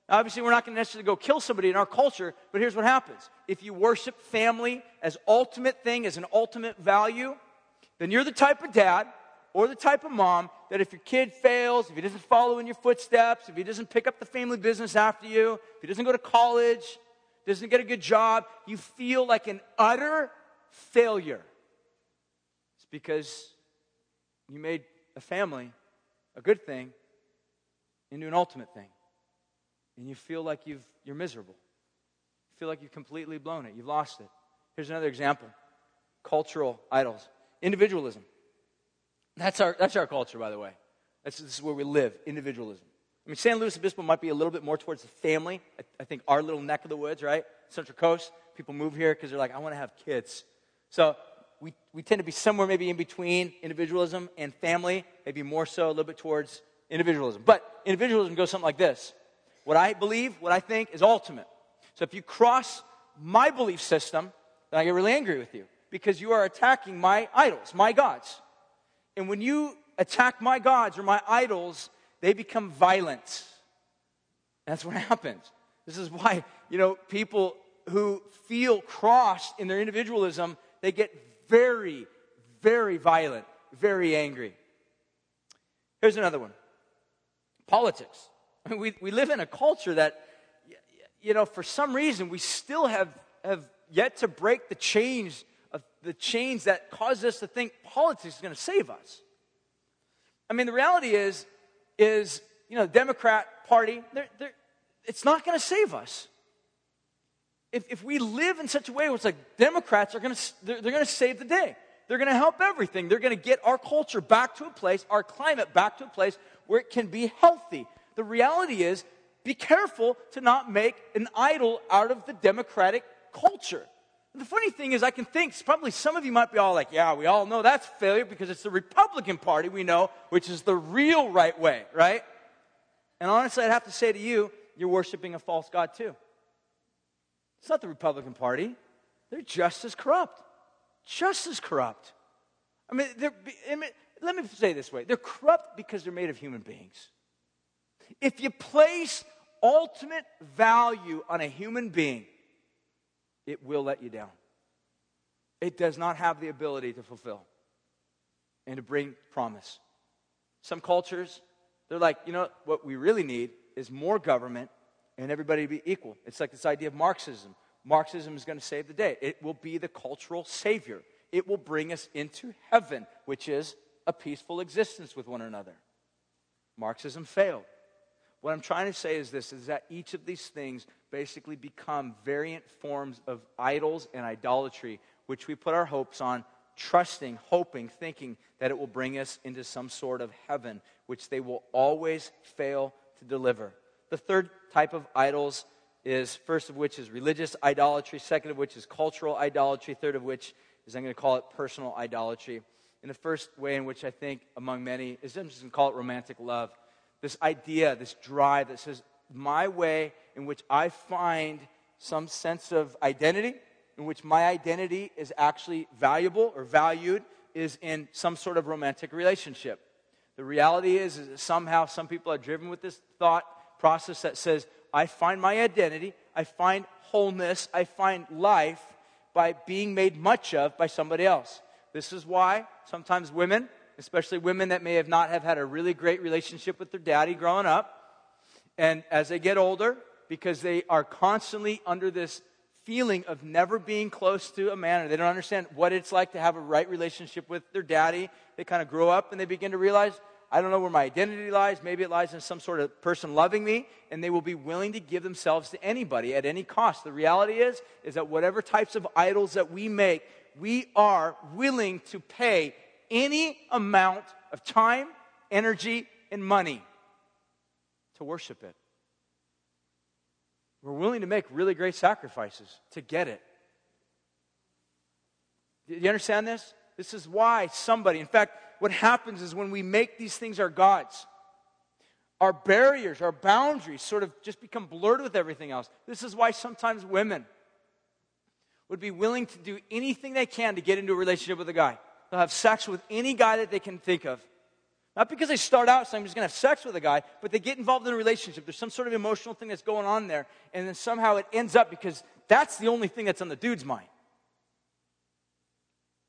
Now, obviously, we're not going to necessarily go kill somebody in our culture, but here's what happens. If you worship family as ultimate thing, as an ultimate value, then you're the type of dad or the type of mom that if your kid fails, if he doesn't follow in your footsteps, if he doesn't pick up the family business after you, if he doesn't go to college, doesn't get a good job, you feel like an utter failure. It's because you made a family a good thing into an ultimate thing. And you feel like you've, you're miserable. You feel like you've completely blown it. You've lost it. Here's another example cultural idols, individualism. That's our, that's our culture, by the way. That's, this is where we live individualism. I mean, San Luis Obispo might be a little bit more towards the family. I, I think our little neck of the woods, right? Central Coast. People move here because they're like, I want to have kids. So we, we tend to be somewhere maybe in between individualism and family, maybe more so a little bit towards individualism. But individualism goes something like this What I believe, what I think is ultimate. So if you cross my belief system, then I get really angry with you because you are attacking my idols, my gods. And when you attack my gods or my idols, they become violent. That's what happens. This is why, you know, people who feel crossed in their individualism, they get very, very violent, very angry. Here's another one politics. I mean, we, we live in a culture that, you know, for some reason, we still have, have yet to break the chains the chains that cause us to think politics is going to save us. I mean, the reality is, is you know, the Democrat Party, they're, they're, it's not going to save us if, if we live in such a way where it's like Democrats are going to, they're, they're going to save the day. They're going to help everything. They're going to get our culture back to a place, our climate back to a place where it can be healthy. The reality is, be careful to not make an idol out of the democratic culture. The funny thing is, I can think probably some of you might be all like, yeah, we all know that's failure because it's the Republican Party we know, which is the real right way, right? And honestly, I'd have to say to you, you're worshiping a false God too. It's not the Republican Party. They're just as corrupt. Just as corrupt. I mean, I mean, let me say this way they're corrupt because they're made of human beings. If you place ultimate value on a human being, it will let you down. It does not have the ability to fulfill and to bring promise. Some cultures, they're like, you know, what we really need is more government and everybody to be equal. It's like this idea of Marxism. Marxism is going to save the day. It will be the cultural savior. It will bring us into heaven, which is a peaceful existence with one another. Marxism failed. What I'm trying to say is this is that each of these things basically become variant forms of idols and idolatry, which we put our hopes on, trusting, hoping, thinking that it will bring us into some sort of heaven, which they will always fail to deliver. The third type of idols is first of which is religious idolatry, second of which is cultural idolatry, third of which is I'm going to call it personal idolatry. And the first way in which I think among many is I'm just going to call it romantic love. This idea, this drive that says, my way in which I find some sense of identity, in which my identity is actually valuable or valued, is in some sort of romantic relationship. The reality is, is that somehow some people are driven with this thought process that says, I find my identity, I find wholeness, I find life by being made much of by somebody else. This is why sometimes women, especially women that may have not have had a really great relationship with their daddy growing up, and as they get older, because they are constantly under this feeling of never being close to a man, or they don't understand what it's like to have a right relationship with their daddy, they kind of grow up and they begin to realize, I don't know where my identity lies. Maybe it lies in some sort of person loving me, and they will be willing to give themselves to anybody at any cost. The reality is, is that whatever types of idols that we make, we are willing to pay any amount of time, energy, and money to worship it. We're willing to make really great sacrifices to get it. Do you understand this? This is why somebody, in fact, what happens is when we make these things our gods, our barriers, our boundaries sort of just become blurred with everything else. This is why sometimes women would be willing to do anything they can to get into a relationship with a guy. They'll have sex with any guy that they can think of. Not because they start out saying, I'm just going to have sex with a guy, but they get involved in a relationship. There's some sort of emotional thing that's going on there, and then somehow it ends up because that's the only thing that's on the dude's mind.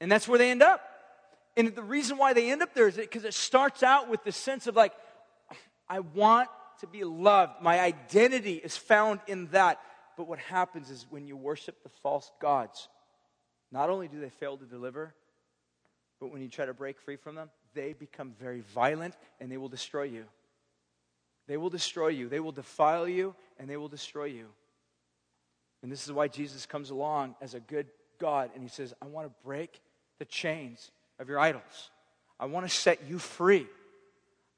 And that's where they end up. And the reason why they end up there is because it starts out with the sense of like, I want to be loved. My identity is found in that. But what happens is when you worship the false gods, not only do they fail to deliver, but when you try to break free from them, they become very violent and they will destroy you. They will destroy you. They will defile you and they will destroy you. And this is why Jesus comes along as a good God and he says, I want to break the chains of your idols. I want to set you free.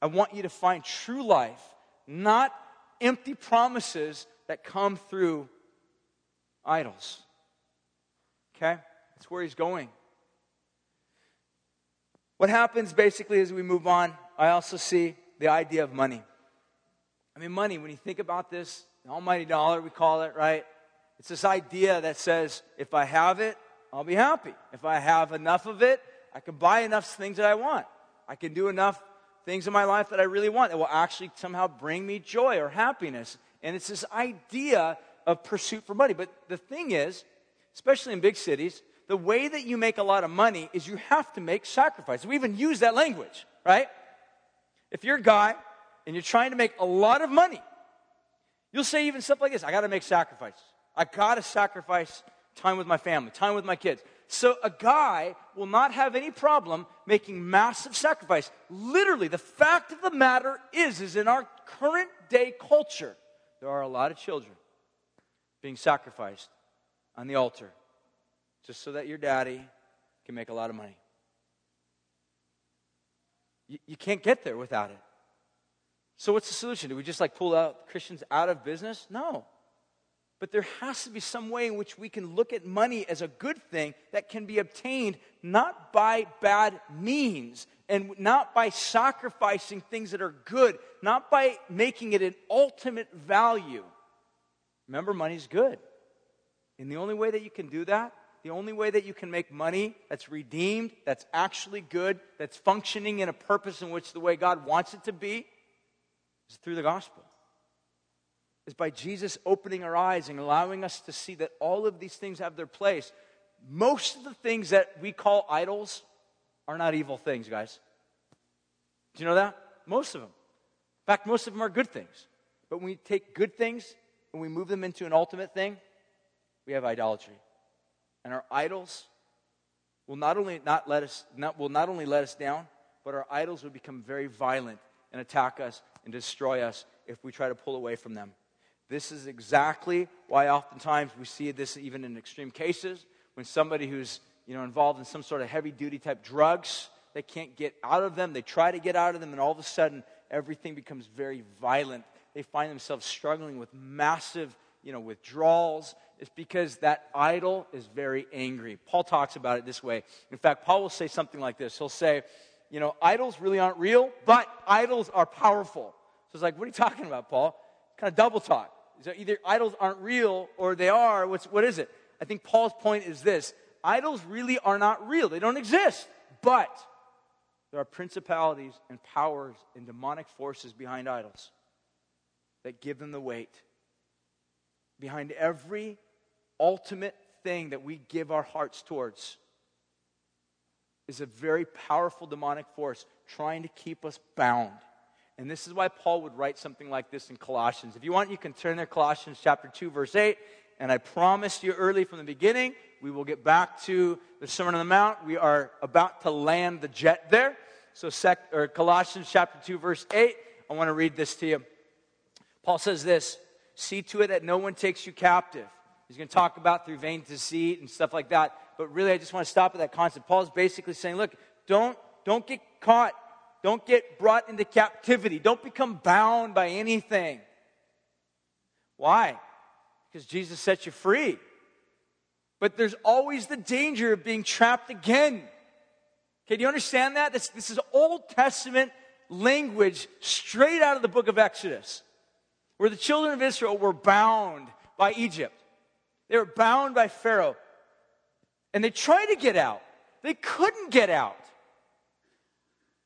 I want you to find true life, not empty promises that come through idols. Okay? That's where he's going. What happens basically as we move on, I also see the idea of money. I mean, money, when you think about this, the almighty dollar, we call it, right? It's this idea that says, if I have it, I'll be happy. If I have enough of it, I can buy enough things that I want. I can do enough things in my life that I really want that will actually somehow bring me joy or happiness. And it's this idea of pursuit for money. But the thing is, especially in big cities, the way that you make a lot of money is you have to make sacrifices. We even use that language, right? If you're a guy and you're trying to make a lot of money, you'll say even stuff like this I got to make sacrifices. I got to sacrifice time with my family, time with my kids. So a guy will not have any problem making massive sacrifice. Literally, the fact of the matter is, is in our current day culture, there are a lot of children being sacrificed on the altar just so that your daddy can make a lot of money. You, you can't get there without it. So what's the solution? Do we just like pull out Christians out of business? No. But there has to be some way in which we can look at money as a good thing that can be obtained not by bad means and not by sacrificing things that are good, not by making it an ultimate value. Remember, money's good. And the only way that you can do that, the only way that you can make money that's redeemed, that's actually good, that's functioning in a purpose in which the way God wants it to be, is through the gospel. is by Jesus opening our eyes and allowing us to see that all of these things have their place. Most of the things that we call idols are not evil things, guys. Do you know that? Most of them. In fact, most of them are good things. But when we take good things and we move them into an ultimate thing, we have idolatry. And our idols will not only not let us not, will not only let us down, but our idols will become very violent and attack us and destroy us if we try to pull away from them. This is exactly why oftentimes we see this even in extreme cases when somebody who's you know, involved in some sort of heavy duty type drugs, they can't get out of them. They try to get out of them, and all of a sudden, everything becomes very violent. They find themselves struggling with massive you know, withdrawals. It's because that idol is very angry. Paul talks about it this way. In fact, Paul will say something like this. He'll say, you know, idols really aren't real, but idols are powerful. So it's like, what are you talking about, Paul? Kind of double talk. So either idols aren't real or they are. What's, what is it? I think Paul's point is this idols really are not real, they don't exist. But there are principalities and powers and demonic forces behind idols that give them the weight. Behind every ultimate thing that we give our hearts towards is a very powerful demonic force trying to keep us bound. And this is why Paul would write something like this in Colossians. If you want, you can turn to Colossians chapter 2, verse 8. And I promised you early from the beginning, we will get back to the Sermon on the Mount. We are about to land the jet there. So, sec, Colossians chapter 2, verse 8, I want to read this to you. Paul says this See to it that no one takes you captive. He's going to talk about through vain deceit and stuff like that. But really, I just want to stop at that concept. Paul's basically saying, look, don't, don't get caught don't get brought into captivity. Don't become bound by anything. Why? Because Jesus set you free. But there's always the danger of being trapped again. Okay, do you understand that? This, this is Old Testament language straight out of the book of Exodus, where the children of Israel were bound by Egypt. They were bound by Pharaoh. And they tried to get out. They couldn't get out.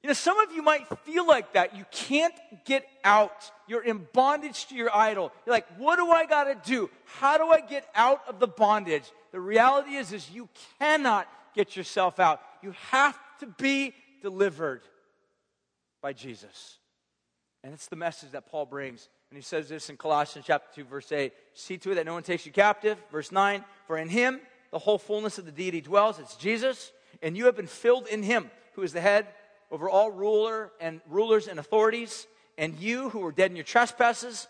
You know, some of you might feel like that. You can't get out. You're in bondage to your idol. You're like, what do I got to do? How do I get out of the bondage? The reality is, is you cannot get yourself out. You have to be delivered by Jesus. And it's the message that Paul brings. And he says this in Colossians chapter 2, verse 8. See to it that no one takes you captive. Verse 9. For in him the whole fullness of the deity dwells. It's Jesus. And you have been filled in him, who is the head over all ruler and rulers and authorities, and you who were dead in your trespasses.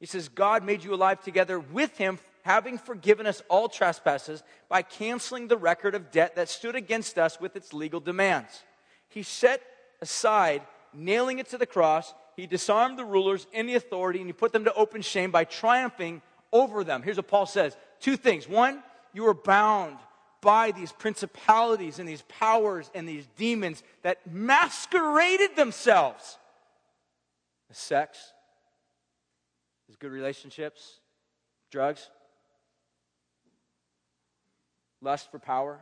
He says, God made you alive together with him, having forgiven us all trespasses by canceling the record of debt that stood against us with its legal demands. He set aside, nailing it to the cross. He disarmed the rulers and the authority, and he put them to open shame by triumphing over them. Here's what Paul says two things. One, you are bound by these principalities and these powers and these demons that masqueraded themselves sex, as good relationships, drugs, lust for power,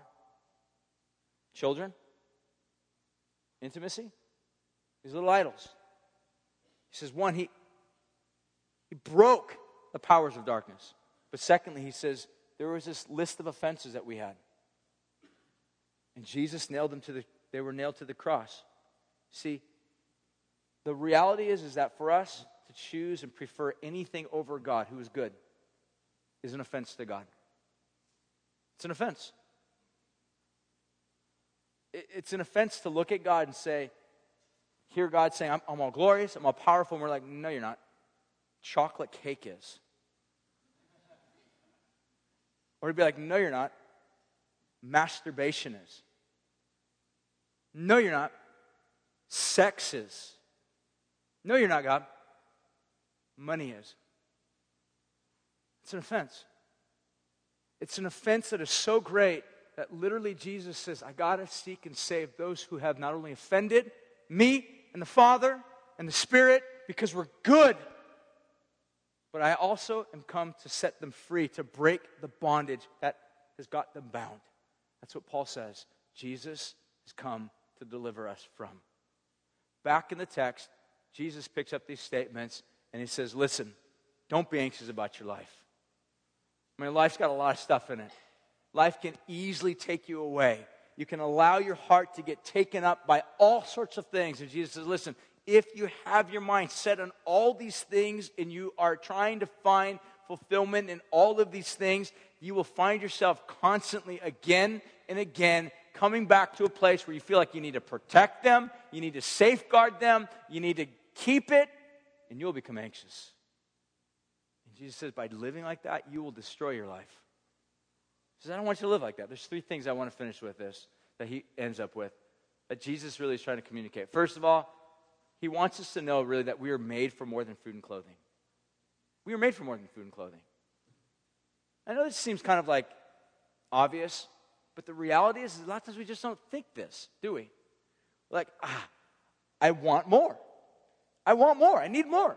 children, intimacy, these little idols. He says, one, he, he broke the powers of darkness. But secondly, he says, there was this list of offenses that we had. And Jesus nailed them to the, they were nailed to the cross. See, the reality is, is that for us to choose and prefer anything over God who is good is an offense to God. It's an offense. It's an offense to look at God and say, hear God saying, I'm, I'm all glorious, I'm all powerful, and we're like, no, you're not. Chocolate cake is. Or he'd be like, no, you're not masturbation is. No, you're not. Sex is. No, you're not, God. Money is. It's an offense. It's an offense that is so great that literally Jesus says, I got to seek and save those who have not only offended me and the Father and the Spirit because we're good, but I also am come to set them free, to break the bondage that has got them bound. That's what Paul says. Jesus has come to deliver us from. Back in the text, Jesus picks up these statements and he says, Listen, don't be anxious about your life. I mean, life's got a lot of stuff in it. Life can easily take you away. You can allow your heart to get taken up by all sorts of things. And Jesus says, listen, if you have your mind set on all these things and you are trying to find fulfillment in all of these things, you will find yourself constantly again and again coming back to a place where you feel like you need to protect them, you need to safeguard them, you need to keep it, and you'll become anxious. And Jesus says, by living like that, you will destroy your life. He says, I don't want you to live like that. There's three things I want to finish with this that he ends up with that Jesus really is trying to communicate. First of all, he wants us to know really that we are made for more than food and clothing. We are made for more than food and clothing. I know this seems kind of like obvious, but the reality is, a lot of times we just don't think this, do we? Like, ah, I want more. I want more. I need more.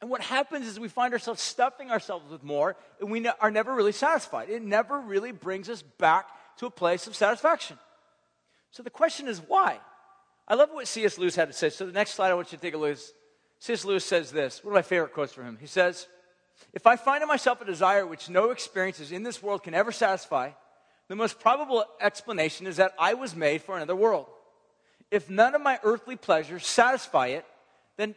And what happens is we find ourselves stuffing ourselves with more, and we are never really satisfied. It never really brings us back to a place of satisfaction. So the question is why? I love what C.S. Lewis had to say. So the next slide, I want you to take a look. C.S. Lewis says this. One of my favorite quotes from him. He says, If I find in myself a desire which no experiences in this world can ever satisfy, the most probable explanation is that I was made for another world. If none of my earthly pleasures satisfy it, then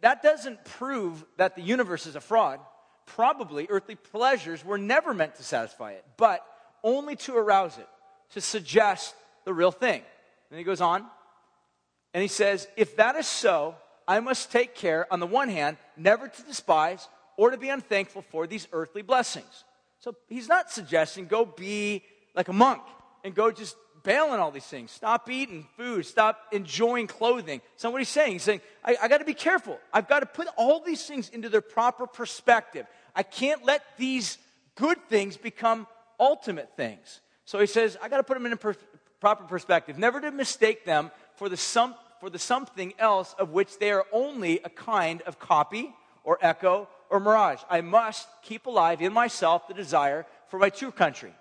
that doesn't prove that the universe is a fraud. Probably earthly pleasures were never meant to satisfy it, but only to arouse it, to suggest the real thing. And he goes on, and he says, If that is so, I must take care, on the one hand, never to despise or to be unthankful for these earthly blessings. So he's not suggesting go be like a monk and go just bail on all these things. Stop eating food. Stop enjoying clothing. So what he's saying, he's saying, I, I got to be careful. I've got to put all these things into their proper perspective. I can't let these good things become ultimate things. So he says, I got to put them in a per- proper perspective. Never to mistake them for the, some, for the something else of which they are only a kind of copy or echo or mirage. I must keep alive in myself the desire for my true country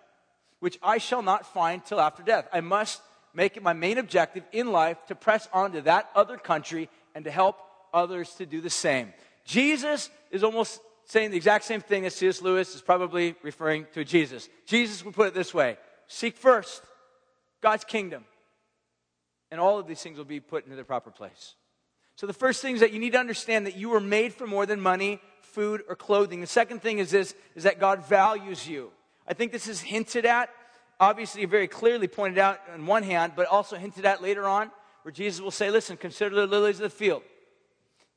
which I shall not find till after death. I must make it my main objective in life to press on to that other country and to help others to do the same. Jesus is almost saying the exact same thing as C.S. Lewis is probably referring to Jesus. Jesus would put it this way Seek first God's kingdom, and all of these things will be put into their proper place. So, the first thing is that you need to understand that you were made for more than money, food, or clothing. The second thing is this is that God values you. I think this is hinted at, obviously, very clearly pointed out on one hand, but also hinted at later on, where Jesus will say, Listen, consider the lilies of the field.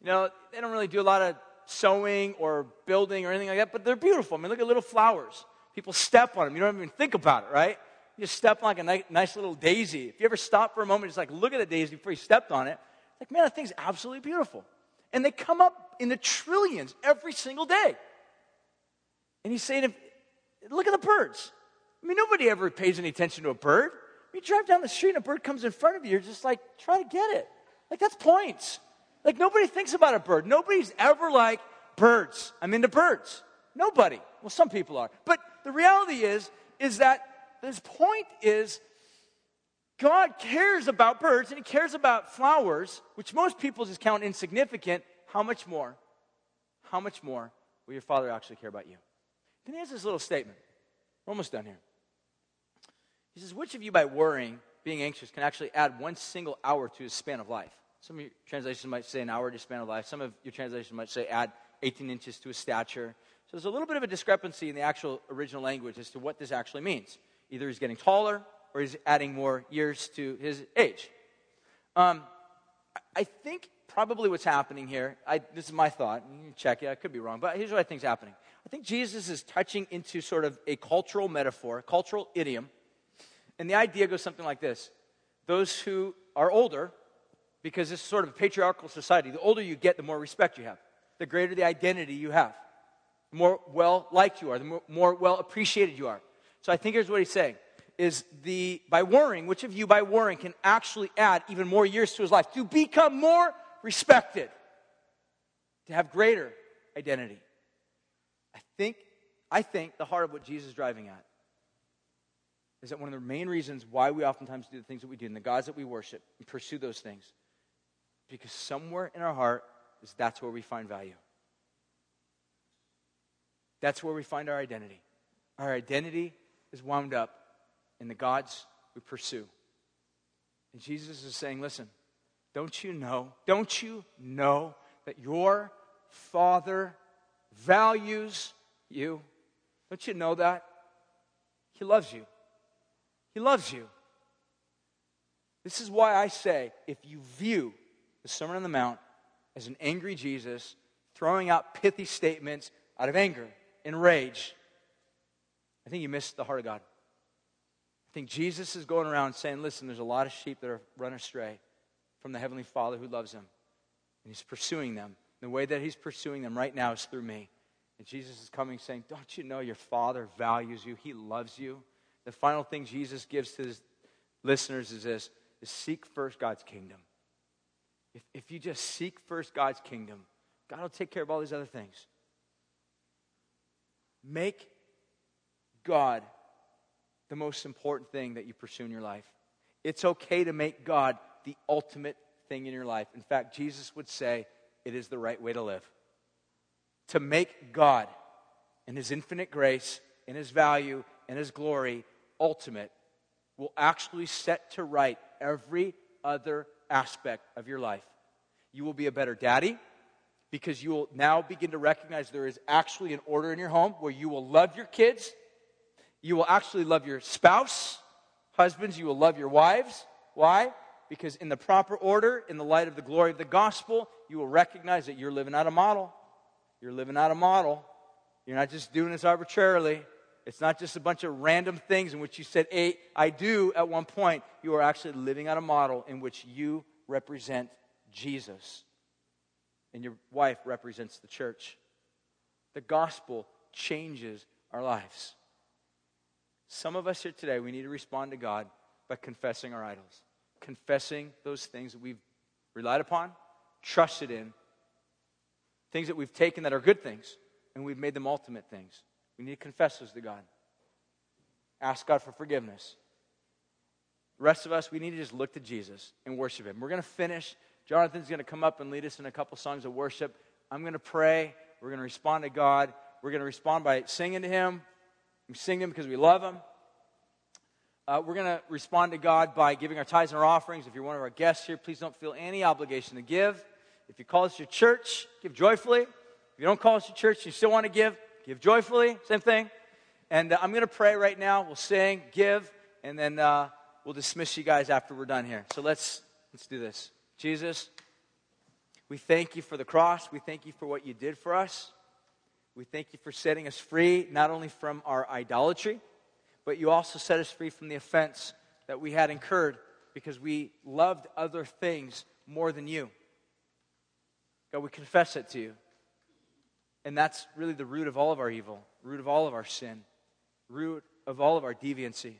You know, they don't really do a lot of sowing or building or anything like that, but they're beautiful. I mean, look at little flowers. People step on them. You don't even think about it, right? You just step on like a nice, nice little daisy. If you ever stop for a moment, just like look at the daisy before you stepped on it, like, man, that thing's absolutely beautiful. And they come up in the trillions every single day. And he's saying, if, Look at the birds. I mean, nobody ever pays any attention to a bird. You drive down the street and a bird comes in front of you, you're just like, try to get it. Like, that's points. Like, nobody thinks about a bird. Nobody's ever like, birds. I'm into birds. Nobody. Well, some people are. But the reality is, is that this point is God cares about birds and He cares about flowers, which most people just count insignificant. How much more? How much more will your Father actually care about you? Then he has this little statement. We're almost done here. He says, Which of you, by worrying, being anxious, can actually add one single hour to his span of life? Some of your translations might say an hour to span of life. Some of your translations might say add 18 inches to his stature. So there's a little bit of a discrepancy in the actual original language as to what this actually means. Either he's getting taller or he's adding more years to his age. Um, I think probably what's happening here, I, this is my thought, you check it, I could be wrong, but here's what I think is happening. I think Jesus is touching into sort of a cultural metaphor, cultural idiom. And the idea goes something like this Those who are older, because this is sort of a patriarchal society, the older you get, the more respect you have, the greater the identity you have, the more well liked you are, the more, more well appreciated you are. So I think here's what he's saying is the by worrying, which of you by worrying can actually add even more years to his life to become more respected, to have greater identity. I think, I think the heart of what Jesus is driving at is that one of the main reasons why we oftentimes do the things that we do and the gods that we worship and pursue those things, because somewhere in our heart is that's where we find value. That's where we find our identity. Our identity is wound up in the gods we pursue. And Jesus is saying, listen, don't you know? Don't you know that your Father values you? Don't you know that? He loves you. He loves you. This is why I say if you view the Sermon on the Mount as an angry Jesus throwing out pithy statements out of anger and rage, I think you missed the heart of God. I think Jesus is going around saying, listen, there's a lot of sheep that are run astray from the Heavenly Father who loves them. And He's pursuing them. The way that He's pursuing them right now is through me. And Jesus is coming saying, Don't you know your Father values you? He loves you. The final thing Jesus gives to his listeners is this is seek first God's kingdom. If, if you just seek first God's kingdom, God will take care of all these other things. Make God the most important thing that you pursue in your life. It's okay to make God the ultimate thing in your life. In fact, Jesus would say it is the right way to live. To make God and His infinite grace and His value and His glory ultimate will actually set to right every other aspect of your life. You will be a better daddy because you will now begin to recognize there is actually an order in your home where you will love your kids you will actually love your spouse. Husbands, you will love your wives. Why? Because in the proper order, in the light of the glory of the gospel, you will recognize that you're living out a model. You're living out a model. You're not just doing this arbitrarily. It's not just a bunch of random things in which you said, hey, I do at one point. You are actually living out a model in which you represent Jesus. And your wife represents the church. The gospel changes our lives. Some of us here today, we need to respond to God by confessing our idols, confessing those things that we've relied upon, trusted in, things that we've taken that are good things, and we've made them ultimate things. We need to confess those to God. Ask God for forgiveness. The rest of us, we need to just look to Jesus and worship Him. We're going to finish. Jonathan's going to come up and lead us in a couple songs of worship. I'm going to pray. We're going to respond to God. We're going to respond by singing to Him, we sing Him because we love them. Uh, we're going to respond to God by giving our tithes and our offerings. If you're one of our guests here, please don't feel any obligation to give. If you call us your church, give joyfully. If you don't call us your church, you still want to give, give joyfully. Same thing. And uh, I'm going to pray right now. We'll sing, give, and then uh, we'll dismiss you guys after we're done here. So let's let's do this. Jesus, we thank you for the cross. We thank you for what you did for us. We thank you for setting us free, not only from our idolatry, but you also set us free from the offense that we had incurred because we loved other things more than you. God, we confess it to you. And that's really the root of all of our evil, root of all of our sin, root of all of our deviancy.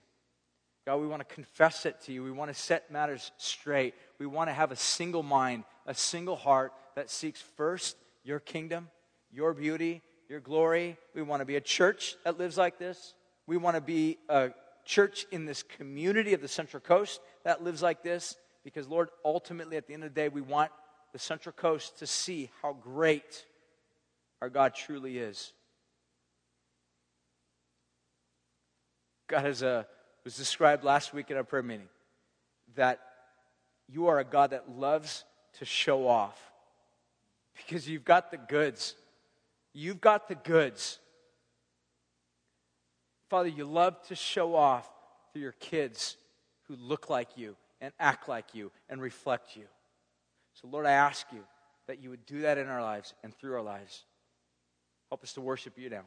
God, we want to confess it to you. We want to set matters straight. We want to have a single mind, a single heart that seeks first your kingdom, your beauty, your glory. We want to be a church that lives like this. We want to be a church in this community of the Central Coast that lives like this because, Lord, ultimately, at the end of the day, we want the Central Coast to see how great our God truly is. God has a, was described last week in our prayer meeting that you are a God that loves to show off because you've got the goods. You've got the goods. Father, you love to show off to your kids who look like you and act like you and reflect you. So, Lord, I ask you that you would do that in our lives and through our lives. Help us to worship you now.